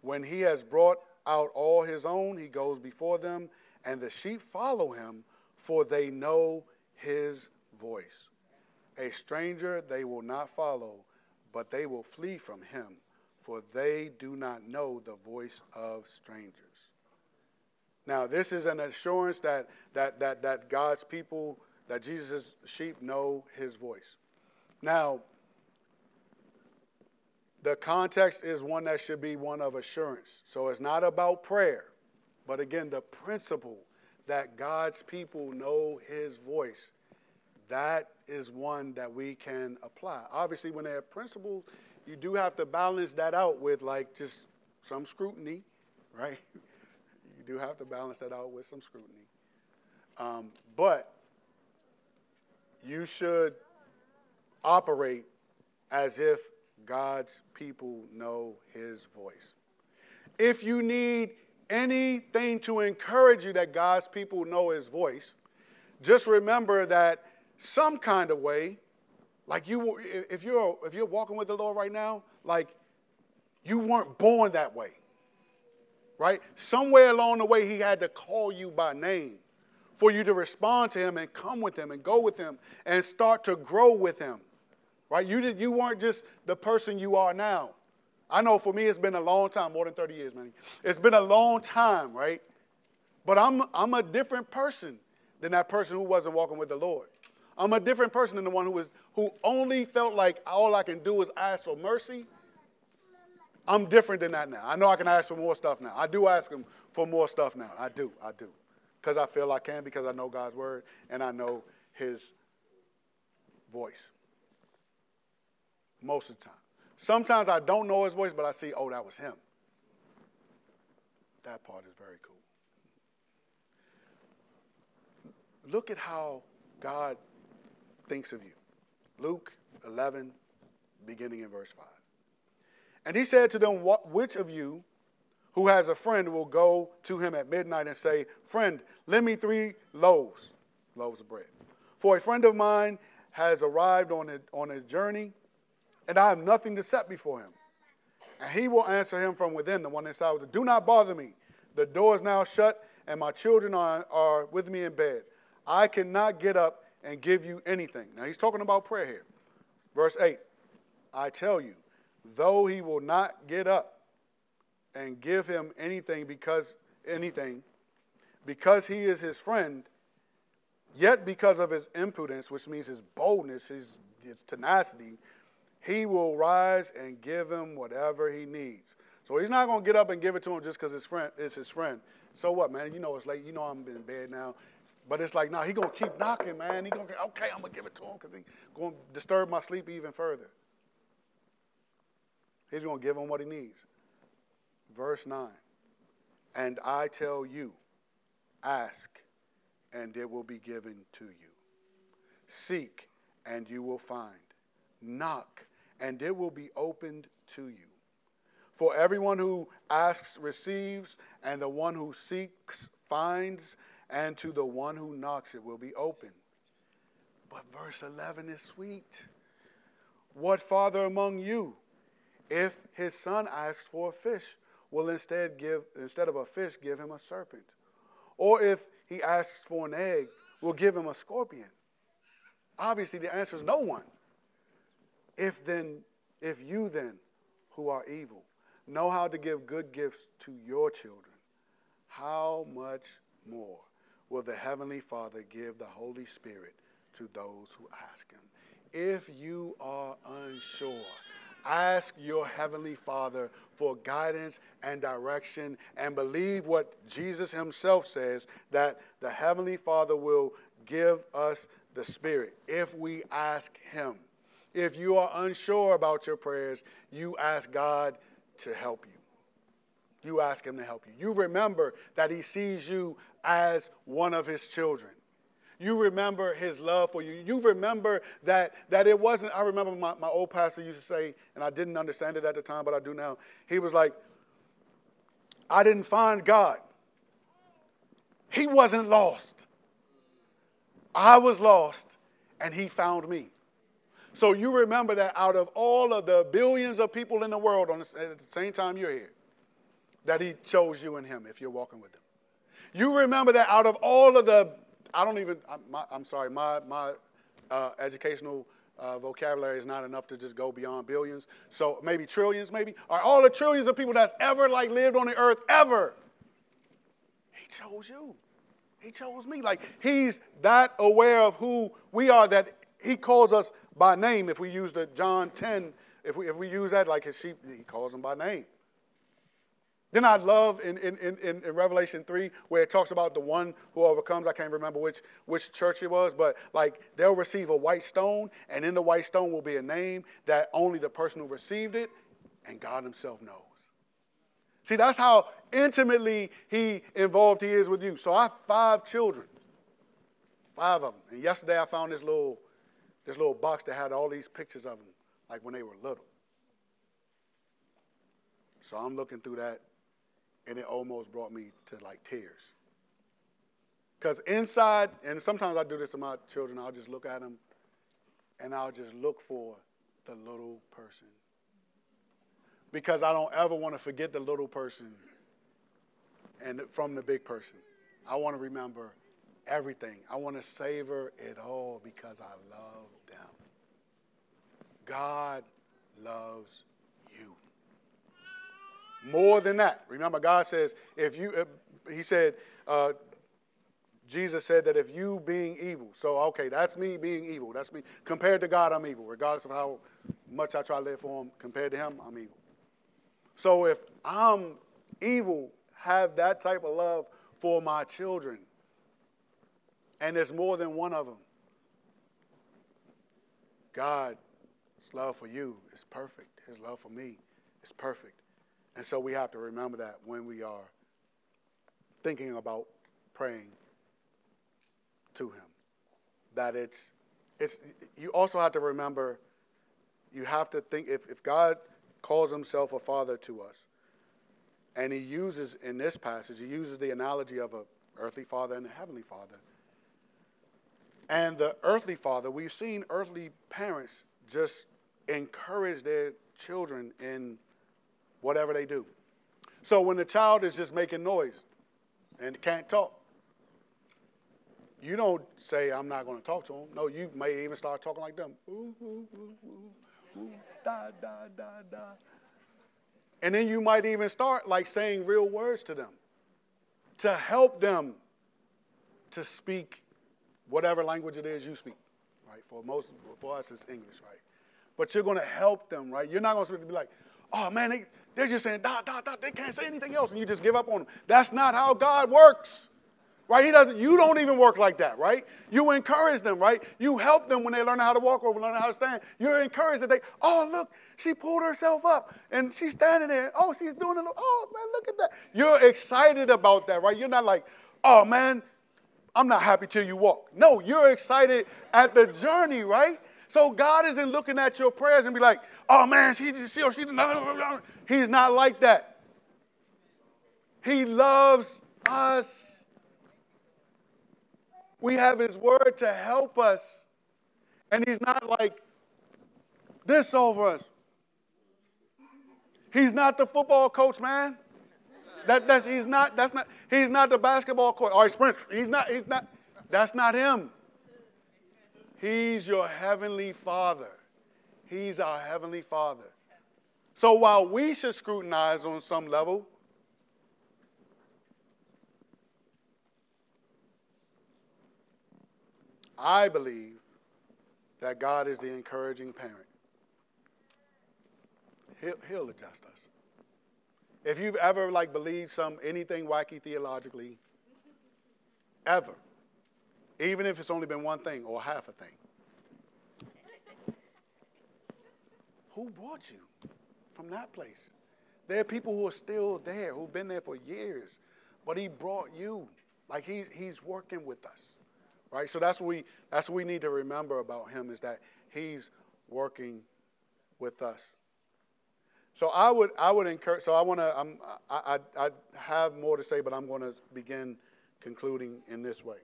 When he has brought out all his own, he goes before them, and the sheep follow him, for they know his voice. A stranger they will not follow, but they will flee from him, for they do not know the voice of strangers. Now, this is an assurance that, that, that, that God's people that Jesus' sheep know his voice. Now, the context is one that should be one of assurance. So it's not about prayer, but again, the principle that God's people know his voice, that is one that we can apply. Obviously, when there are principles, you do have to balance that out with like just some scrutiny, right? Do have to balance that out with some scrutiny. Um, but you should operate as if God's people know his voice. If you need anything to encourage you that God's people know his voice, just remember that some kind of way, like you, if you're if you're walking with the Lord right now, like you weren't born that way, right? Somewhere along the way, He had to call you by name for you to respond to him and come with him and go with him and start to grow with him. Right? You, did, you weren't just the person you are now. I know for me it's been a long time, more than 30 years, man. It's been a long time, right? But I'm, I'm a different person than that person who wasn't walking with the Lord. I'm a different person than the one who was who only felt like all I can do is ask for mercy I'm different than that now. I know I can ask for more stuff now. I do ask him for more stuff now. I do. I do. Because I feel I can, because I know God's word and I know his voice. Most of the time. Sometimes I don't know his voice, but I see, oh, that was him. That part is very cool. Look at how God thinks of you. Luke 11, beginning in verse 5. And he said to them, Which of you who has a friend will go to him at midnight and say, Friend, lend me three loaves, loaves of bread. For a friend of mine has arrived on a, on a journey, and I have nothing to set before him. And he will answer him from within, the one inside, Do not bother me. The door is now shut, and my children are, are with me in bed. I cannot get up and give you anything. Now he's talking about prayer here. Verse 8 I tell you, though he will not get up and give him anything because anything, because he is his friend, yet because of his impudence, which means his boldness, his, his tenacity, he will rise and give him whatever he needs. So he's not going to get up and give it to him just because his friend is his friend. So what, man? You know it's late. You know I'm in bed now. But it's like, nah, he gonna keep knocking, man. He gonna okay, I'm gonna give it to him because he gonna disturb my sleep even further. He's going to give him what he needs. Verse 9. And I tell you, ask, and it will be given to you. Seek, and you will find. Knock, and it will be opened to you. For everyone who asks receives, and the one who seeks finds, and to the one who knocks it will be open. But verse 11 is sweet. What father among you? If his son asks for a fish, will instead give instead of a fish give him a serpent? Or if he asks for an egg, will give him a scorpion? Obviously the answer is no one. If then if you then who are evil know how to give good gifts to your children, how much more will the heavenly Father give the Holy Spirit to those who ask him? If you are unsure, Ask your Heavenly Father for guidance and direction and believe what Jesus Himself says that the Heavenly Father will give us the Spirit if we ask Him. If you are unsure about your prayers, you ask God to help you. You ask Him to help you. You remember that He sees you as one of His children. You remember his love for you. You remember that, that it wasn't, I remember my, my old pastor used to say, and I didn't understand it at the time, but I do now. He was like, I didn't find God. He wasn't lost. I was lost, and he found me. So you remember that out of all of the billions of people in the world the, at the same time you're here, that he chose you and him if you're walking with him. You remember that out of all of the I don't even, I'm, I'm sorry, my, my uh, educational uh, vocabulary is not enough to just go beyond billions. So maybe trillions, maybe. Are all the trillions of people that's ever like lived on the earth ever? He chose you. He chose me. Like he's that aware of who we are that he calls us by name. If we use the John 10, if we, if we use that like his sheep, he calls them by name. Then I love in, in, in, in, Revelation 3 where it talks about the one who overcomes. I can't remember which, which church it was, but like they'll receive a white stone, and in the white stone will be a name that only the person who received it and God Himself knows. See, that's how intimately He involved He is with you. So I have five children, five of them. And yesterday I found this little, this little box that had all these pictures of them, like when they were little. So I'm looking through that and it almost brought me to like tears. Because inside, and sometimes I do this to my children, I'll just look at them and I'll just look for the little person. Because I don't ever want to forget the little person and from the big person. I want to remember everything. I want to savor it all because I love them. God loves more than that. Remember, God says, if you, uh, He said, uh, Jesus said that if you being evil, so okay, that's me being evil. That's me. Compared to God, I'm evil. Regardless of how much I try to live for Him, compared to Him, I'm evil. So if I'm evil, have that type of love for my children, and there's more than one of them, God's love for you is perfect. His love for me is perfect. And so we have to remember that when we are thinking about praying to Him. That it's, it's you also have to remember, you have to think, if, if God calls Himself a father to us, and He uses, in this passage, He uses the analogy of a earthly father and a heavenly father. And the earthly father, we've seen earthly parents just encourage their children in whatever they do. So when the child is just making noise and can't talk, you don't say, I'm not going to talk to them. No, you may even start talking like them. Ooh, ooh, ooh, da, da, da, da. And then you might even start like saying real words to them to help them to speak whatever language it is you speak, right? For most, for us, it's English, right? But you're going to help them, right? You're not going to be like, oh man, they, they're just saying, da, da, da, they can't say anything else, and you just give up on them. That's not how God works. Right? He doesn't, you don't even work like that, right? You encourage them, right? You help them when they learn how to walk over, learn how to stand. You're encouraged that they, oh, look, she pulled herself up and she's standing there. Oh, she's doing it. Oh, man, look at that. You're excited about that, right? You're not like, oh, man, I'm not happy till you walk. No, you're excited at the journey, right? So God isn't looking at your prayers and be like, oh man, she she or she He's not like that. He loves us. We have his word to help us. And he's not like this over us. He's not the football coach, man. That, that's, he's not, that's not, he's not the basketball coach. Or Sprint. He's not, he's not, that's not him. He's your heavenly father. He's our heavenly father. So while we should scrutinize on some level, I believe that God is the encouraging parent. He'll, he'll adjust us. If you've ever like believed some anything wacky theologically, ever, even if it's only been one thing or half a thing, who brought you from that place? There are people who are still there, who've been there for years, but he brought you. Like he's, he's working with us. Right? So that's what we that's what we need to remember about him is that he's working with us. So I would I would encourage. So I want to I'm I, I I have more to say, but I'm going to begin concluding in this way.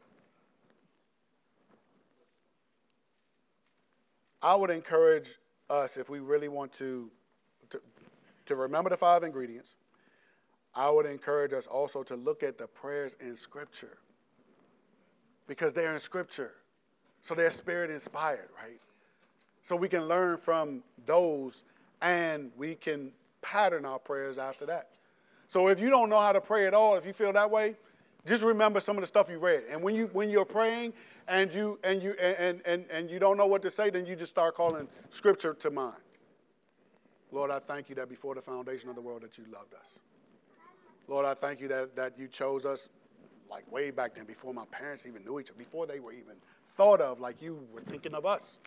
I would encourage us if we really want to, to to remember the five ingredients. I would encourage us also to look at the prayers in Scripture because they're in Scripture. So they're spirit inspired, right? So we can learn from those and we can pattern our prayers after that. So if you don't know how to pray at all, if you feel that way, just remember some of the stuff you read. And when you when you're praying and you and you and and, and you don't know what to say, then you just start calling scripture to mind. Lord, I thank you that before the foundation of the world that you loved us. Lord, I thank you that, that you chose us like way back then, before my parents even knew each other, before they were even thought of, like you were thinking of us,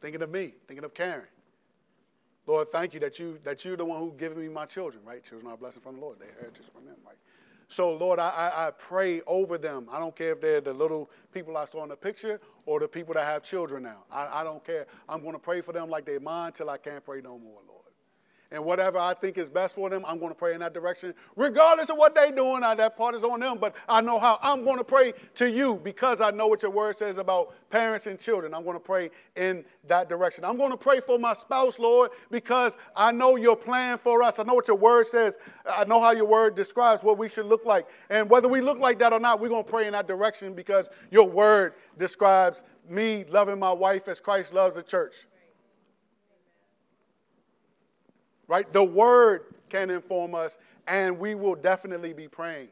thinking of me, thinking of Karen. Lord, thank you that you that you're the one who given me my children, right? Children are a blessing from the Lord. They're heritage from Him, right? So, Lord, I, I, pray over them. I don't care if they're the little people I saw in the picture or the people that have children now. I, I don't care. I'm going to pray for them like they're mine till I can't pray no more, Lord and whatever I think is best for them, I'm going to pray in that direction, regardless of what they're doing. That part is on them, but I know how I'm going to pray to you because I know what your word says about parents and children. I'm going to pray in that direction. I'm going to pray for my spouse, Lord, because I know your plan for us. I know what your word says. I know how your word describes what we should look like. And whether we look like that or not, we're going to pray in that direction because your word describes me loving my wife as Christ loves the church. Right? The word can inform us, and we will definitely be praying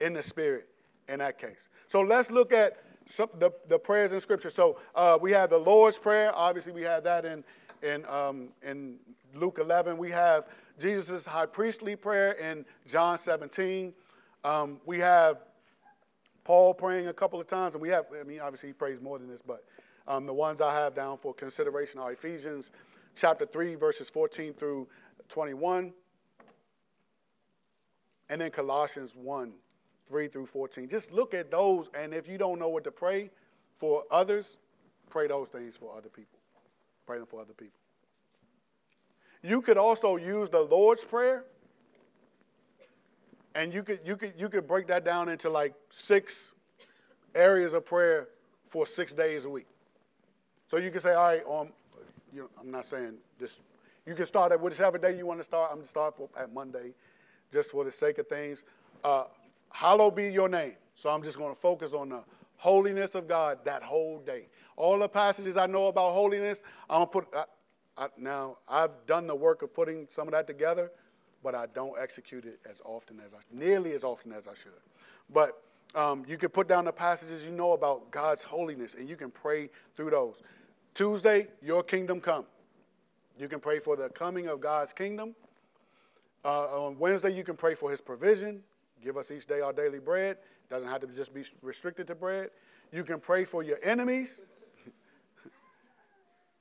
in the spirit in that case. So let's look at some, the, the prayers in Scripture. So uh, we have the Lord's Prayer. Obviously, we have that in, in, um, in Luke 11. We have Jesus' high priestly prayer in John 17. Um, we have Paul praying a couple of times, and we have, I mean, obviously he prays more than this, but um, the ones I have down for consideration are Ephesians chapter 3, verses 14 through 21, and then Colossians 1, 3 through 14. Just look at those, and if you don't know what to pray for others, pray those things for other people. Pray them for other people. You could also use the Lord's Prayer, and you could, you could, you could break that down into like six areas of prayer for six days a week. So you can say, all right, um, you know, I'm not saying this. You can start at whichever day you want to start. I'm going to start for, at Monday, just for the sake of things. Uh, hallowed be your name. So I'm just going to focus on the holiness of God that whole day. All the passages I know about holiness, I'm going to put. I, I, now I've done the work of putting some of that together, but I don't execute it as often as I, nearly as often as I should. But um, you can put down the passages you know about God's holiness, and you can pray through those. Tuesday, your kingdom come. You can pray for the coming of God's kingdom. Uh, on Wednesday, you can pray for his provision. Give us each day our daily bread. Doesn't have to just be restricted to bread. You can pray for your enemies.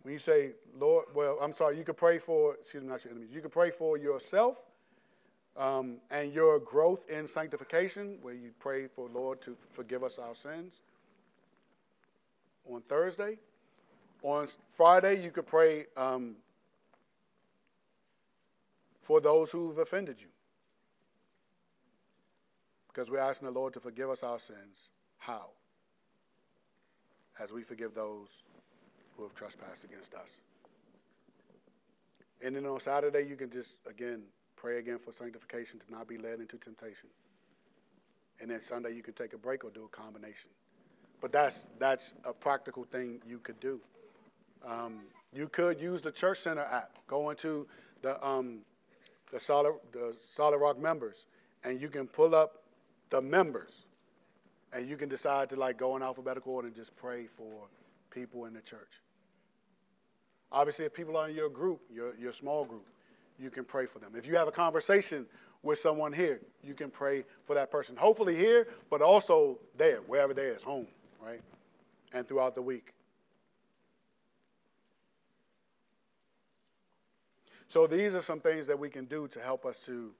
when you say, Lord, well, I'm sorry, you can pray for, excuse me, not your enemies. You can pray for yourself um, and your growth in sanctification, where you pray for Lord to forgive us our sins. On Thursday, on Friday, you could pray um, for those who've offended you. Because we're asking the Lord to forgive us our sins. How? As we forgive those who have trespassed against us. And then on Saturday, you can just, again, pray again for sanctification to not be led into temptation. And then Sunday, you can take a break or do a combination. But that's, that's a practical thing you could do. Um, you could use the Church Center app. Go into the, um, the, solid, the Solid Rock members, and you can pull up the members, and you can decide to like go in alphabetical order and just pray for people in the church. Obviously, if people are in your group, your, your small group, you can pray for them. If you have a conversation with someone here, you can pray for that person. Hopefully here, but also there, wherever they is, home, right? And throughout the week. So these are some things that we can do to help us to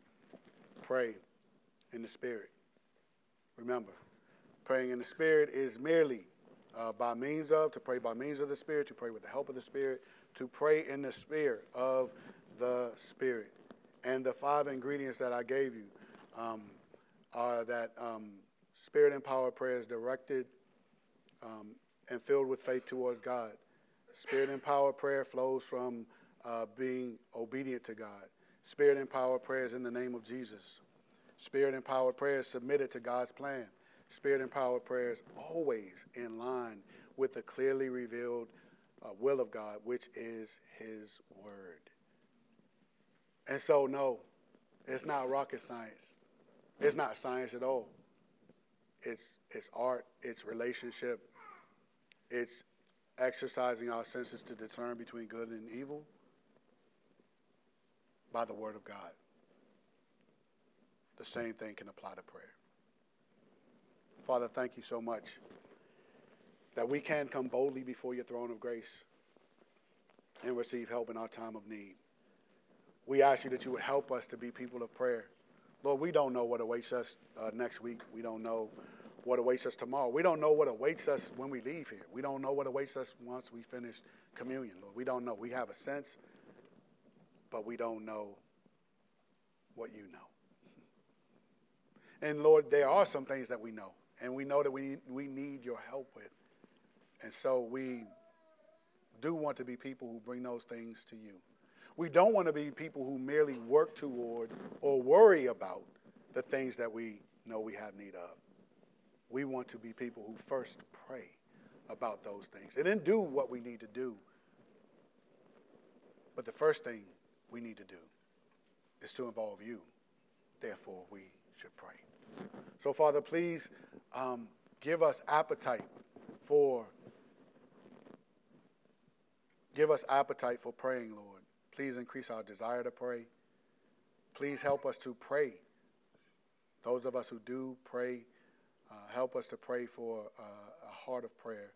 pray in the Spirit. Remember, praying in the Spirit is merely uh, by means of, to pray by means of the Spirit, to pray with the help of the Spirit, to pray in the Spirit of the Spirit. And the five ingredients that I gave you um, are that um, Spirit empowered prayer is directed um, and filled with faith towards God. Spirit empowered prayer flows from uh, being obedient to God. Spirit empowered prayers in the name of Jesus. Spirit empowered prayers submitted to God's plan. Spirit empowered prayers always in line with the clearly revealed uh, will of God, which is His Word. And so, no, it's not rocket science. It's not science at all. It's, it's art, it's relationship, it's exercising our senses to discern between good and evil by the Word of God. The same thing can apply to prayer. Father, thank you so much that we can come boldly before your throne of grace and receive help in our time of need. We ask you that you would help us to be people of prayer. Lord, we don't know what awaits us uh, next week. We don't know what awaits us tomorrow. We don't know what awaits us when we leave here. We don't know what awaits us once we finish communion, Lord. We don't know. We have a sense but we don't know what you know. And Lord, there are some things that we know, and we know that we, we need your help with. And so we do want to be people who bring those things to you. We don't want to be people who merely work toward or worry about the things that we know we have need of. We want to be people who first pray about those things and then do what we need to do. But the first thing we need to do is to involve you. Therefore, we should pray. So, Father, please um, give us appetite for give us appetite for praying, Lord. Please increase our desire to pray. Please help us to pray. Those of us who do pray, uh, help us to pray for uh, a heart of prayer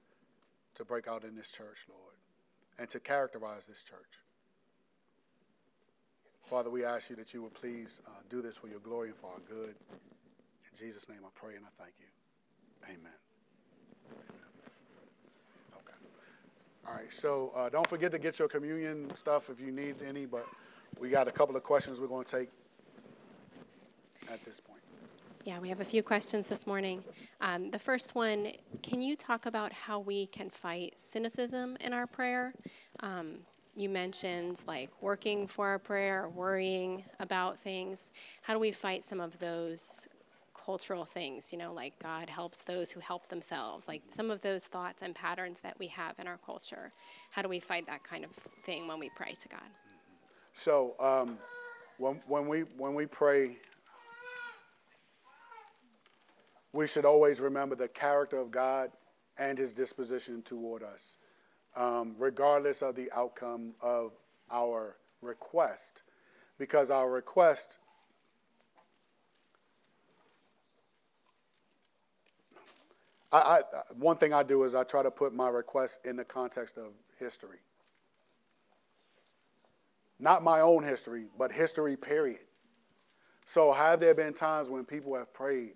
to break out in this church, Lord, and to characterize this church. Father, we ask you that you would please uh, do this for your glory and for our good. In Jesus' name I pray and I thank you. Amen. Okay. All right, so uh, don't forget to get your communion stuff if you need any, but we got a couple of questions we're going to take at this point. Yeah, we have a few questions this morning. Um, the first one can you talk about how we can fight cynicism in our prayer? Um, you mentioned like working for our prayer worrying about things. How do we fight some of those cultural things, you know, like God helps those who help themselves, like some of those thoughts and patterns that we have in our culture. How do we fight that kind of thing when we pray to God? So, um, when, when, we, when we pray, we should always remember the character of God and his disposition toward us, um, regardless of the outcome of our request, because our request I, I, one thing I do is I try to put my request in the context of history. Not my own history, but history, period. So, have there been times when people have prayed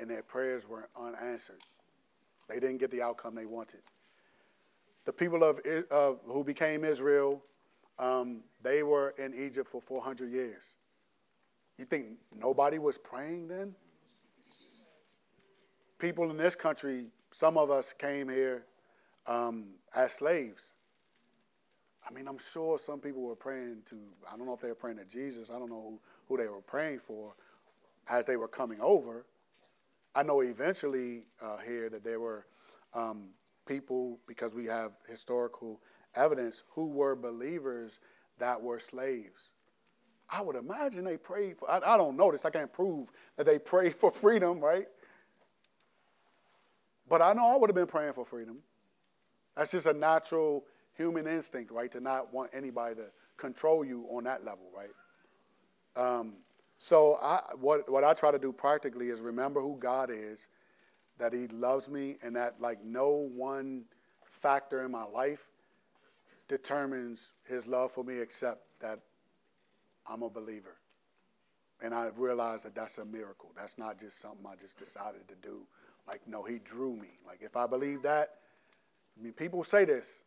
and their prayers were unanswered? They didn't get the outcome they wanted. The people of, of who became Israel, um, they were in Egypt for 400 years. You think nobody was praying then? people in this country, some of us came here um, as slaves. I mean, I'm sure some people were praying to, I don't know if they were praying to Jesus, I don't know who, who they were praying for as they were coming over. I know eventually uh, here that there were um, people, because we have historical evidence, who were believers that were slaves. I would imagine they prayed for, I, I don't know this, I can't prove that they prayed for freedom, right? But I know I would have been praying for freedom. That's just a natural human instinct, right? To not want anybody to control you on that level, right? Um, so I, what, what I try to do practically is remember who God is, that He loves me, and that like no one factor in my life determines His love for me except that I'm a believer. And I've realized that that's a miracle. That's not just something I just decided to do like, no, he drew me. Like, if I believe that, I mean, people say this.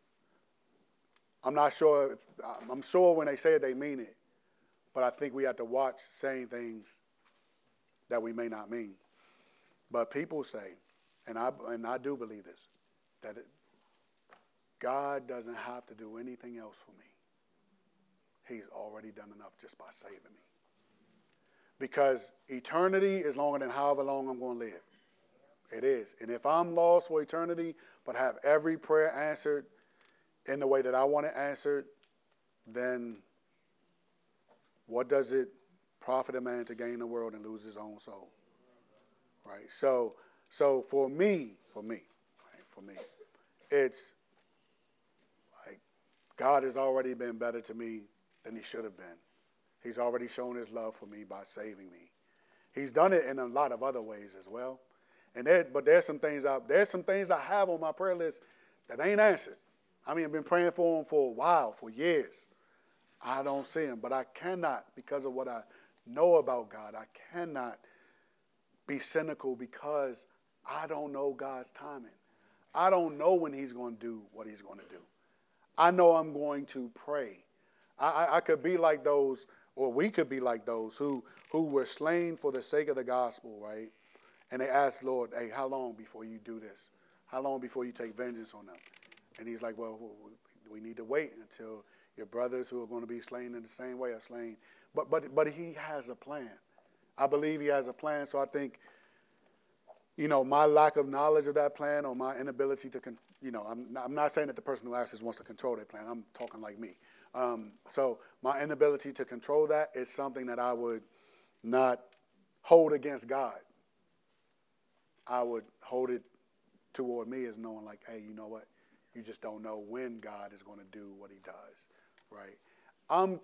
I'm not sure. If, I'm sure when they say it, they mean it. But I think we have to watch saying things that we may not mean. But people say, and I, and I do believe this, that it, God doesn't have to do anything else for me. He's already done enough just by saving me. Because eternity is longer than however long I'm going to live. It is. And if I'm lost for eternity, but have every prayer answered in the way that I want it answered, then what does it profit a man to gain the world and lose his own soul? Right? So, so for me, for me, right, for me, it's like God has already been better to me than he should have been. He's already shown his love for me by saving me. He's done it in a lot of other ways as well. And there, but there's some things I there's some things I have on my prayer list that ain't answered. I mean, I've been praying for them for a while, for years. I don't see them, but I cannot, because of what I know about God, I cannot be cynical because I don't know God's timing. I don't know when He's going to do what He's going to do. I know I'm going to pray. I, I, I could be like those, or we could be like those who who were slain for the sake of the gospel, right? And they asked, Lord, hey, how long before you do this? How long before you take vengeance on them? And he's like, well, we need to wait until your brothers who are going to be slain in the same way are slain. But, but, but he has a plan. I believe he has a plan. So I think, you know, my lack of knowledge of that plan or my inability to, con- you know, I'm not, I'm not saying that the person who asks this wants to control their plan. I'm talking like me. Um, so my inability to control that is something that I would not hold against God. I would hold it toward me as knowing, like, hey, you know what? You just don't know when God is going to do what He does, right? I'm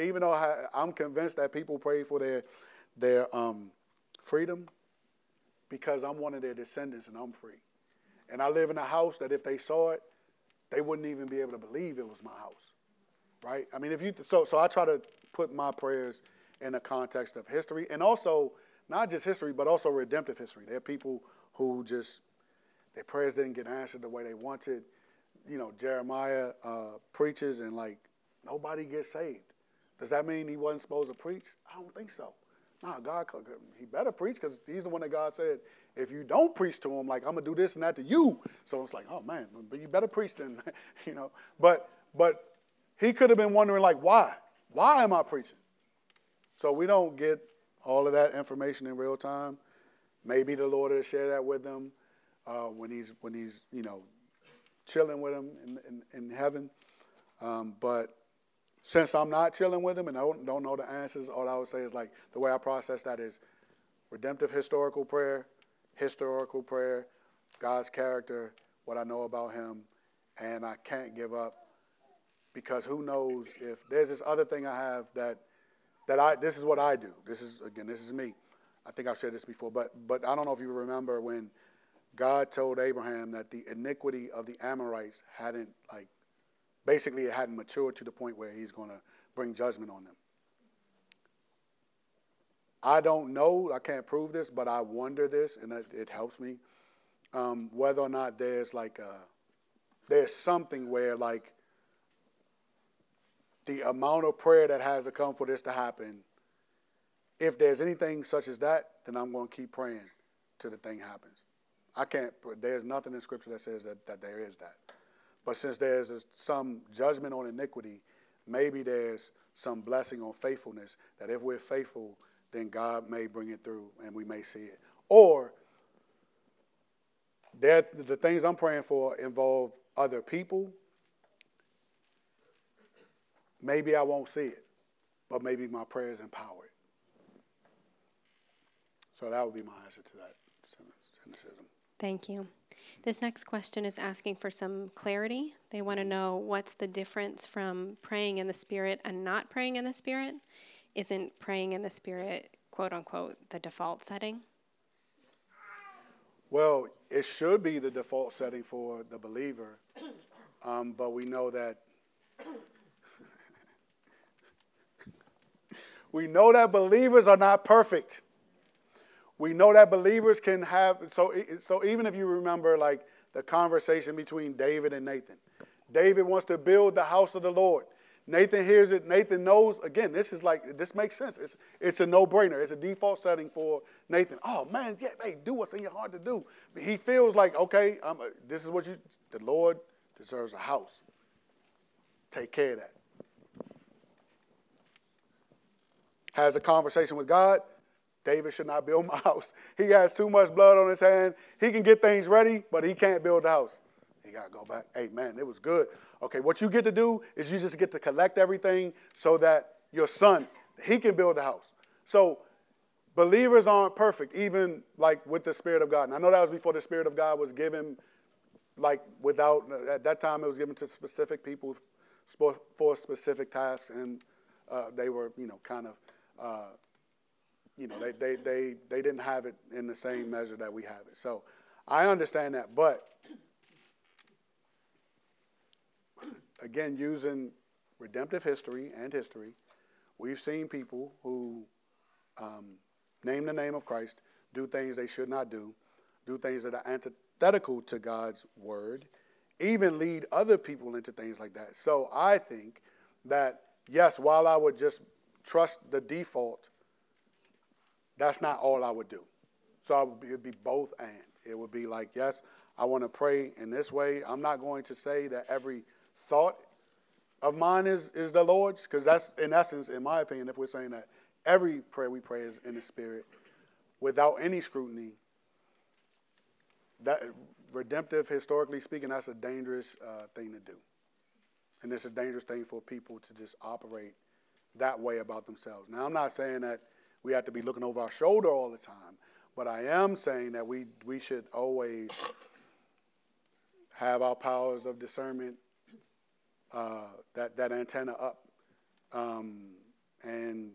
even though I, I'm convinced that people pray for their their um, freedom because I'm one of their descendants and I'm free. And I live in a house that if they saw it, they wouldn't even be able to believe it was my house, right? I mean, if you so so I try to put my prayers in the context of history and also not just history but also redemptive history. There are people who just their prayers didn't get answered the way they wanted. You know, Jeremiah uh, preaches and like nobody gets saved. Does that mean he wasn't supposed to preach? I don't think so. Nah, God, he better preach because he's the one that God said, if you don't preach to him, like I'm gonna do this and that to you. So it's like, oh man, but you better preach then, you know. But but he could have been wondering like, why? Why am I preaching? So we don't get all of that information in real time. Maybe the Lord will share that with them uh, when he's when he's you know chilling with him in, in, in heaven. Um, but since I'm not chilling with him and I don't, don't know the answers, all I would say is like the way I process that is redemptive historical prayer, historical prayer, God's character, what I know about him, and I can't give up because who knows if there's this other thing I have that that I this is what I do. This is again, this is me. I think I've said this before, but but I don't know if you remember when God told Abraham that the iniquity of the Amorites hadn't like basically it hadn't matured to the point where he's going to bring judgment on them. I don't know, I can't prove this, but I wonder this, and it helps me, um, whether or not there's like a, there's something where like the amount of prayer that has to come for this to happen, if there's anything such as that, then I'm going to keep praying till the thing happens. I can't, there's nothing in Scripture that says that, that there is that. But since there's some judgment on iniquity, maybe there's some blessing on faithfulness that if we're faithful, then God may bring it through and we may see it. Or that the things I'm praying for involve other people. Maybe I won't see it, but maybe my prayers empower it. So that would be my answer to that cynicism. Thank you. This next question is asking for some clarity. They want to know what's the difference from praying in the Spirit and not praying in the Spirit. Isn't praying in the Spirit, quote unquote, the default setting? Well, it should be the default setting for the believer, um, but we know that we know that believers are not perfect. We know that believers can have, so, so even if you remember like the conversation between David and Nathan, David wants to build the house of the Lord. Nathan hears it. Nathan knows, again, this is like, this makes sense. It's, it's a no brainer. It's a default setting for Nathan. Oh, man, yeah, hey, do what's in your heart to do. He feels like, okay, I'm, uh, this is what you, the Lord deserves a house. Take care of that. Has a conversation with God. David should not build my house. He has too much blood on his hand. He can get things ready, but he can't build the house. He got to go back. Hey, man, it was good. Okay, what you get to do is you just get to collect everything so that your son, he can build the house. So believers aren't perfect, even like with the Spirit of God. And I know that was before the Spirit of God was given, like without, at that time it was given to specific people for specific tasks, and uh, they were, you know, kind of uh, you know, they, they, they, they didn't have it in the same measure that we have it. So I understand that. But again, using redemptive history and history, we've seen people who um, name the name of Christ, do things they should not do, do things that are antithetical to God's word, even lead other people into things like that. So I think that, yes, while I would just trust the default that's not all I would do. So it would be both and. It would be like, yes, I want to pray in this way. I'm not going to say that every thought of mine is, is the Lord's, because that's, in essence, in my opinion, if we're saying that every prayer we pray is in the Spirit without any scrutiny, that redemptive, historically speaking, that's a dangerous uh, thing to do. And it's a dangerous thing for people to just operate that way about themselves. Now, I'm not saying that we have to be looking over our shoulder all the time. But I am saying that we, we should always have our powers of discernment, uh, that, that antenna up. Um, and,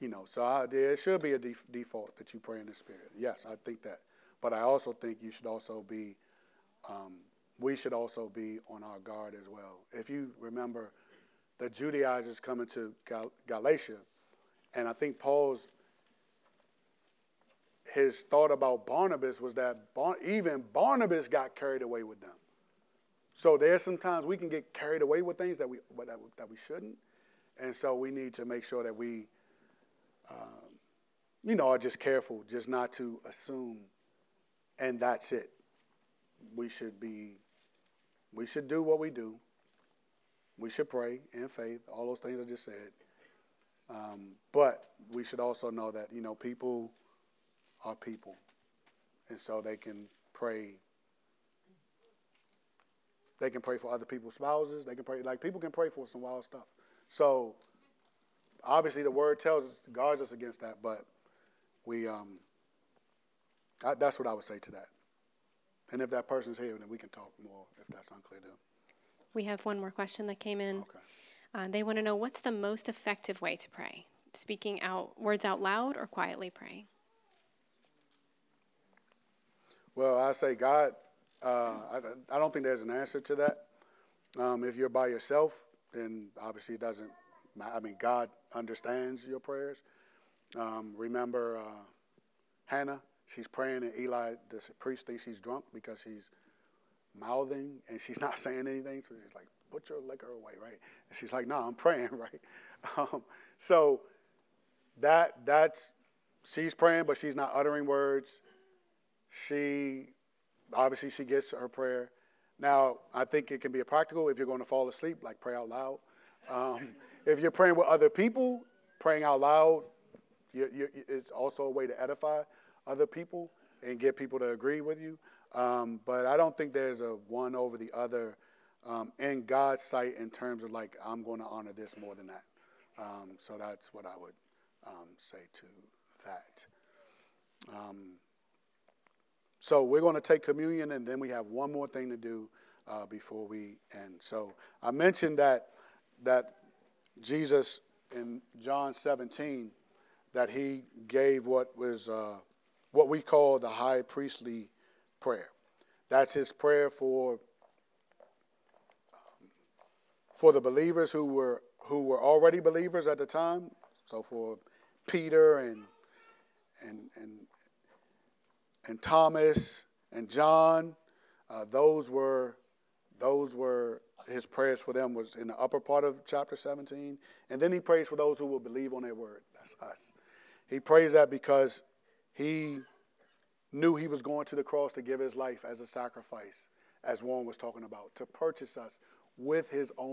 you know, so I, there should be a def- default that you pray in the Spirit. Yes, I think that. But I also think you should also be, um, we should also be on our guard as well. If you remember, the Judaizers coming to Gal- Galatia, and I think Paul's his thought about Barnabas was that Bar- even Barnabas got carried away with them. So there's sometimes we can get carried away with things that we that, that we shouldn't, and so we need to make sure that we, um, you know, are just careful, just not to assume, and that's it. We should be, we should do what we do. We should pray in faith, all those things I just said. Um, but we should also know that you know people are people, and so they can pray. They can pray for other people's spouses. They can pray like people can pray for some wild stuff. So obviously the word tells us guards us against that, but we um, I, that's what I would say to that. And if that person's here, then we can talk more if that's unclear to them. We have one more question that came in. Okay. Uh, they want to know what's the most effective way to pray? Speaking out words out loud or quietly praying? Well, I say God. Uh, I, I don't think there's an answer to that. Um, if you're by yourself, then obviously it doesn't. I mean, God understands your prayers. Um, remember uh, Hannah? She's praying, and Eli, the priest, thinks she's drunk because she's mouthing and she's not saying anything. So she's like, "Put your liquor away, right?" And she's like, "No, I'm praying, right?" Um, so that that's she's praying, but she's not uttering words. She obviously she gets her prayer. Now I think it can be a practical if you're going to fall asleep, like pray out loud. Um, if you're praying with other people, praying out loud, you, you, it's also a way to edify other people and get people to agree with you. Um, but I don't think there's a one over the other um, in God's sight in terms of like I'm going to honor this more than that. Um, so that's what I would um, say to that. So we're going to take communion, and then we have one more thing to do uh, before we end. So I mentioned that that Jesus in John 17 that he gave what was uh, what we call the high priestly prayer. That's his prayer for um, for the believers who were who were already believers at the time. So for Peter and and and and Thomas and John, uh, those were those were his prayers for them was in the upper part of chapter 17, and then he prays for those who will believe on their word. That's us. He prays that because he knew he was going to the cross to give his life as a sacrifice, as Warren was talking about, to purchase us with his own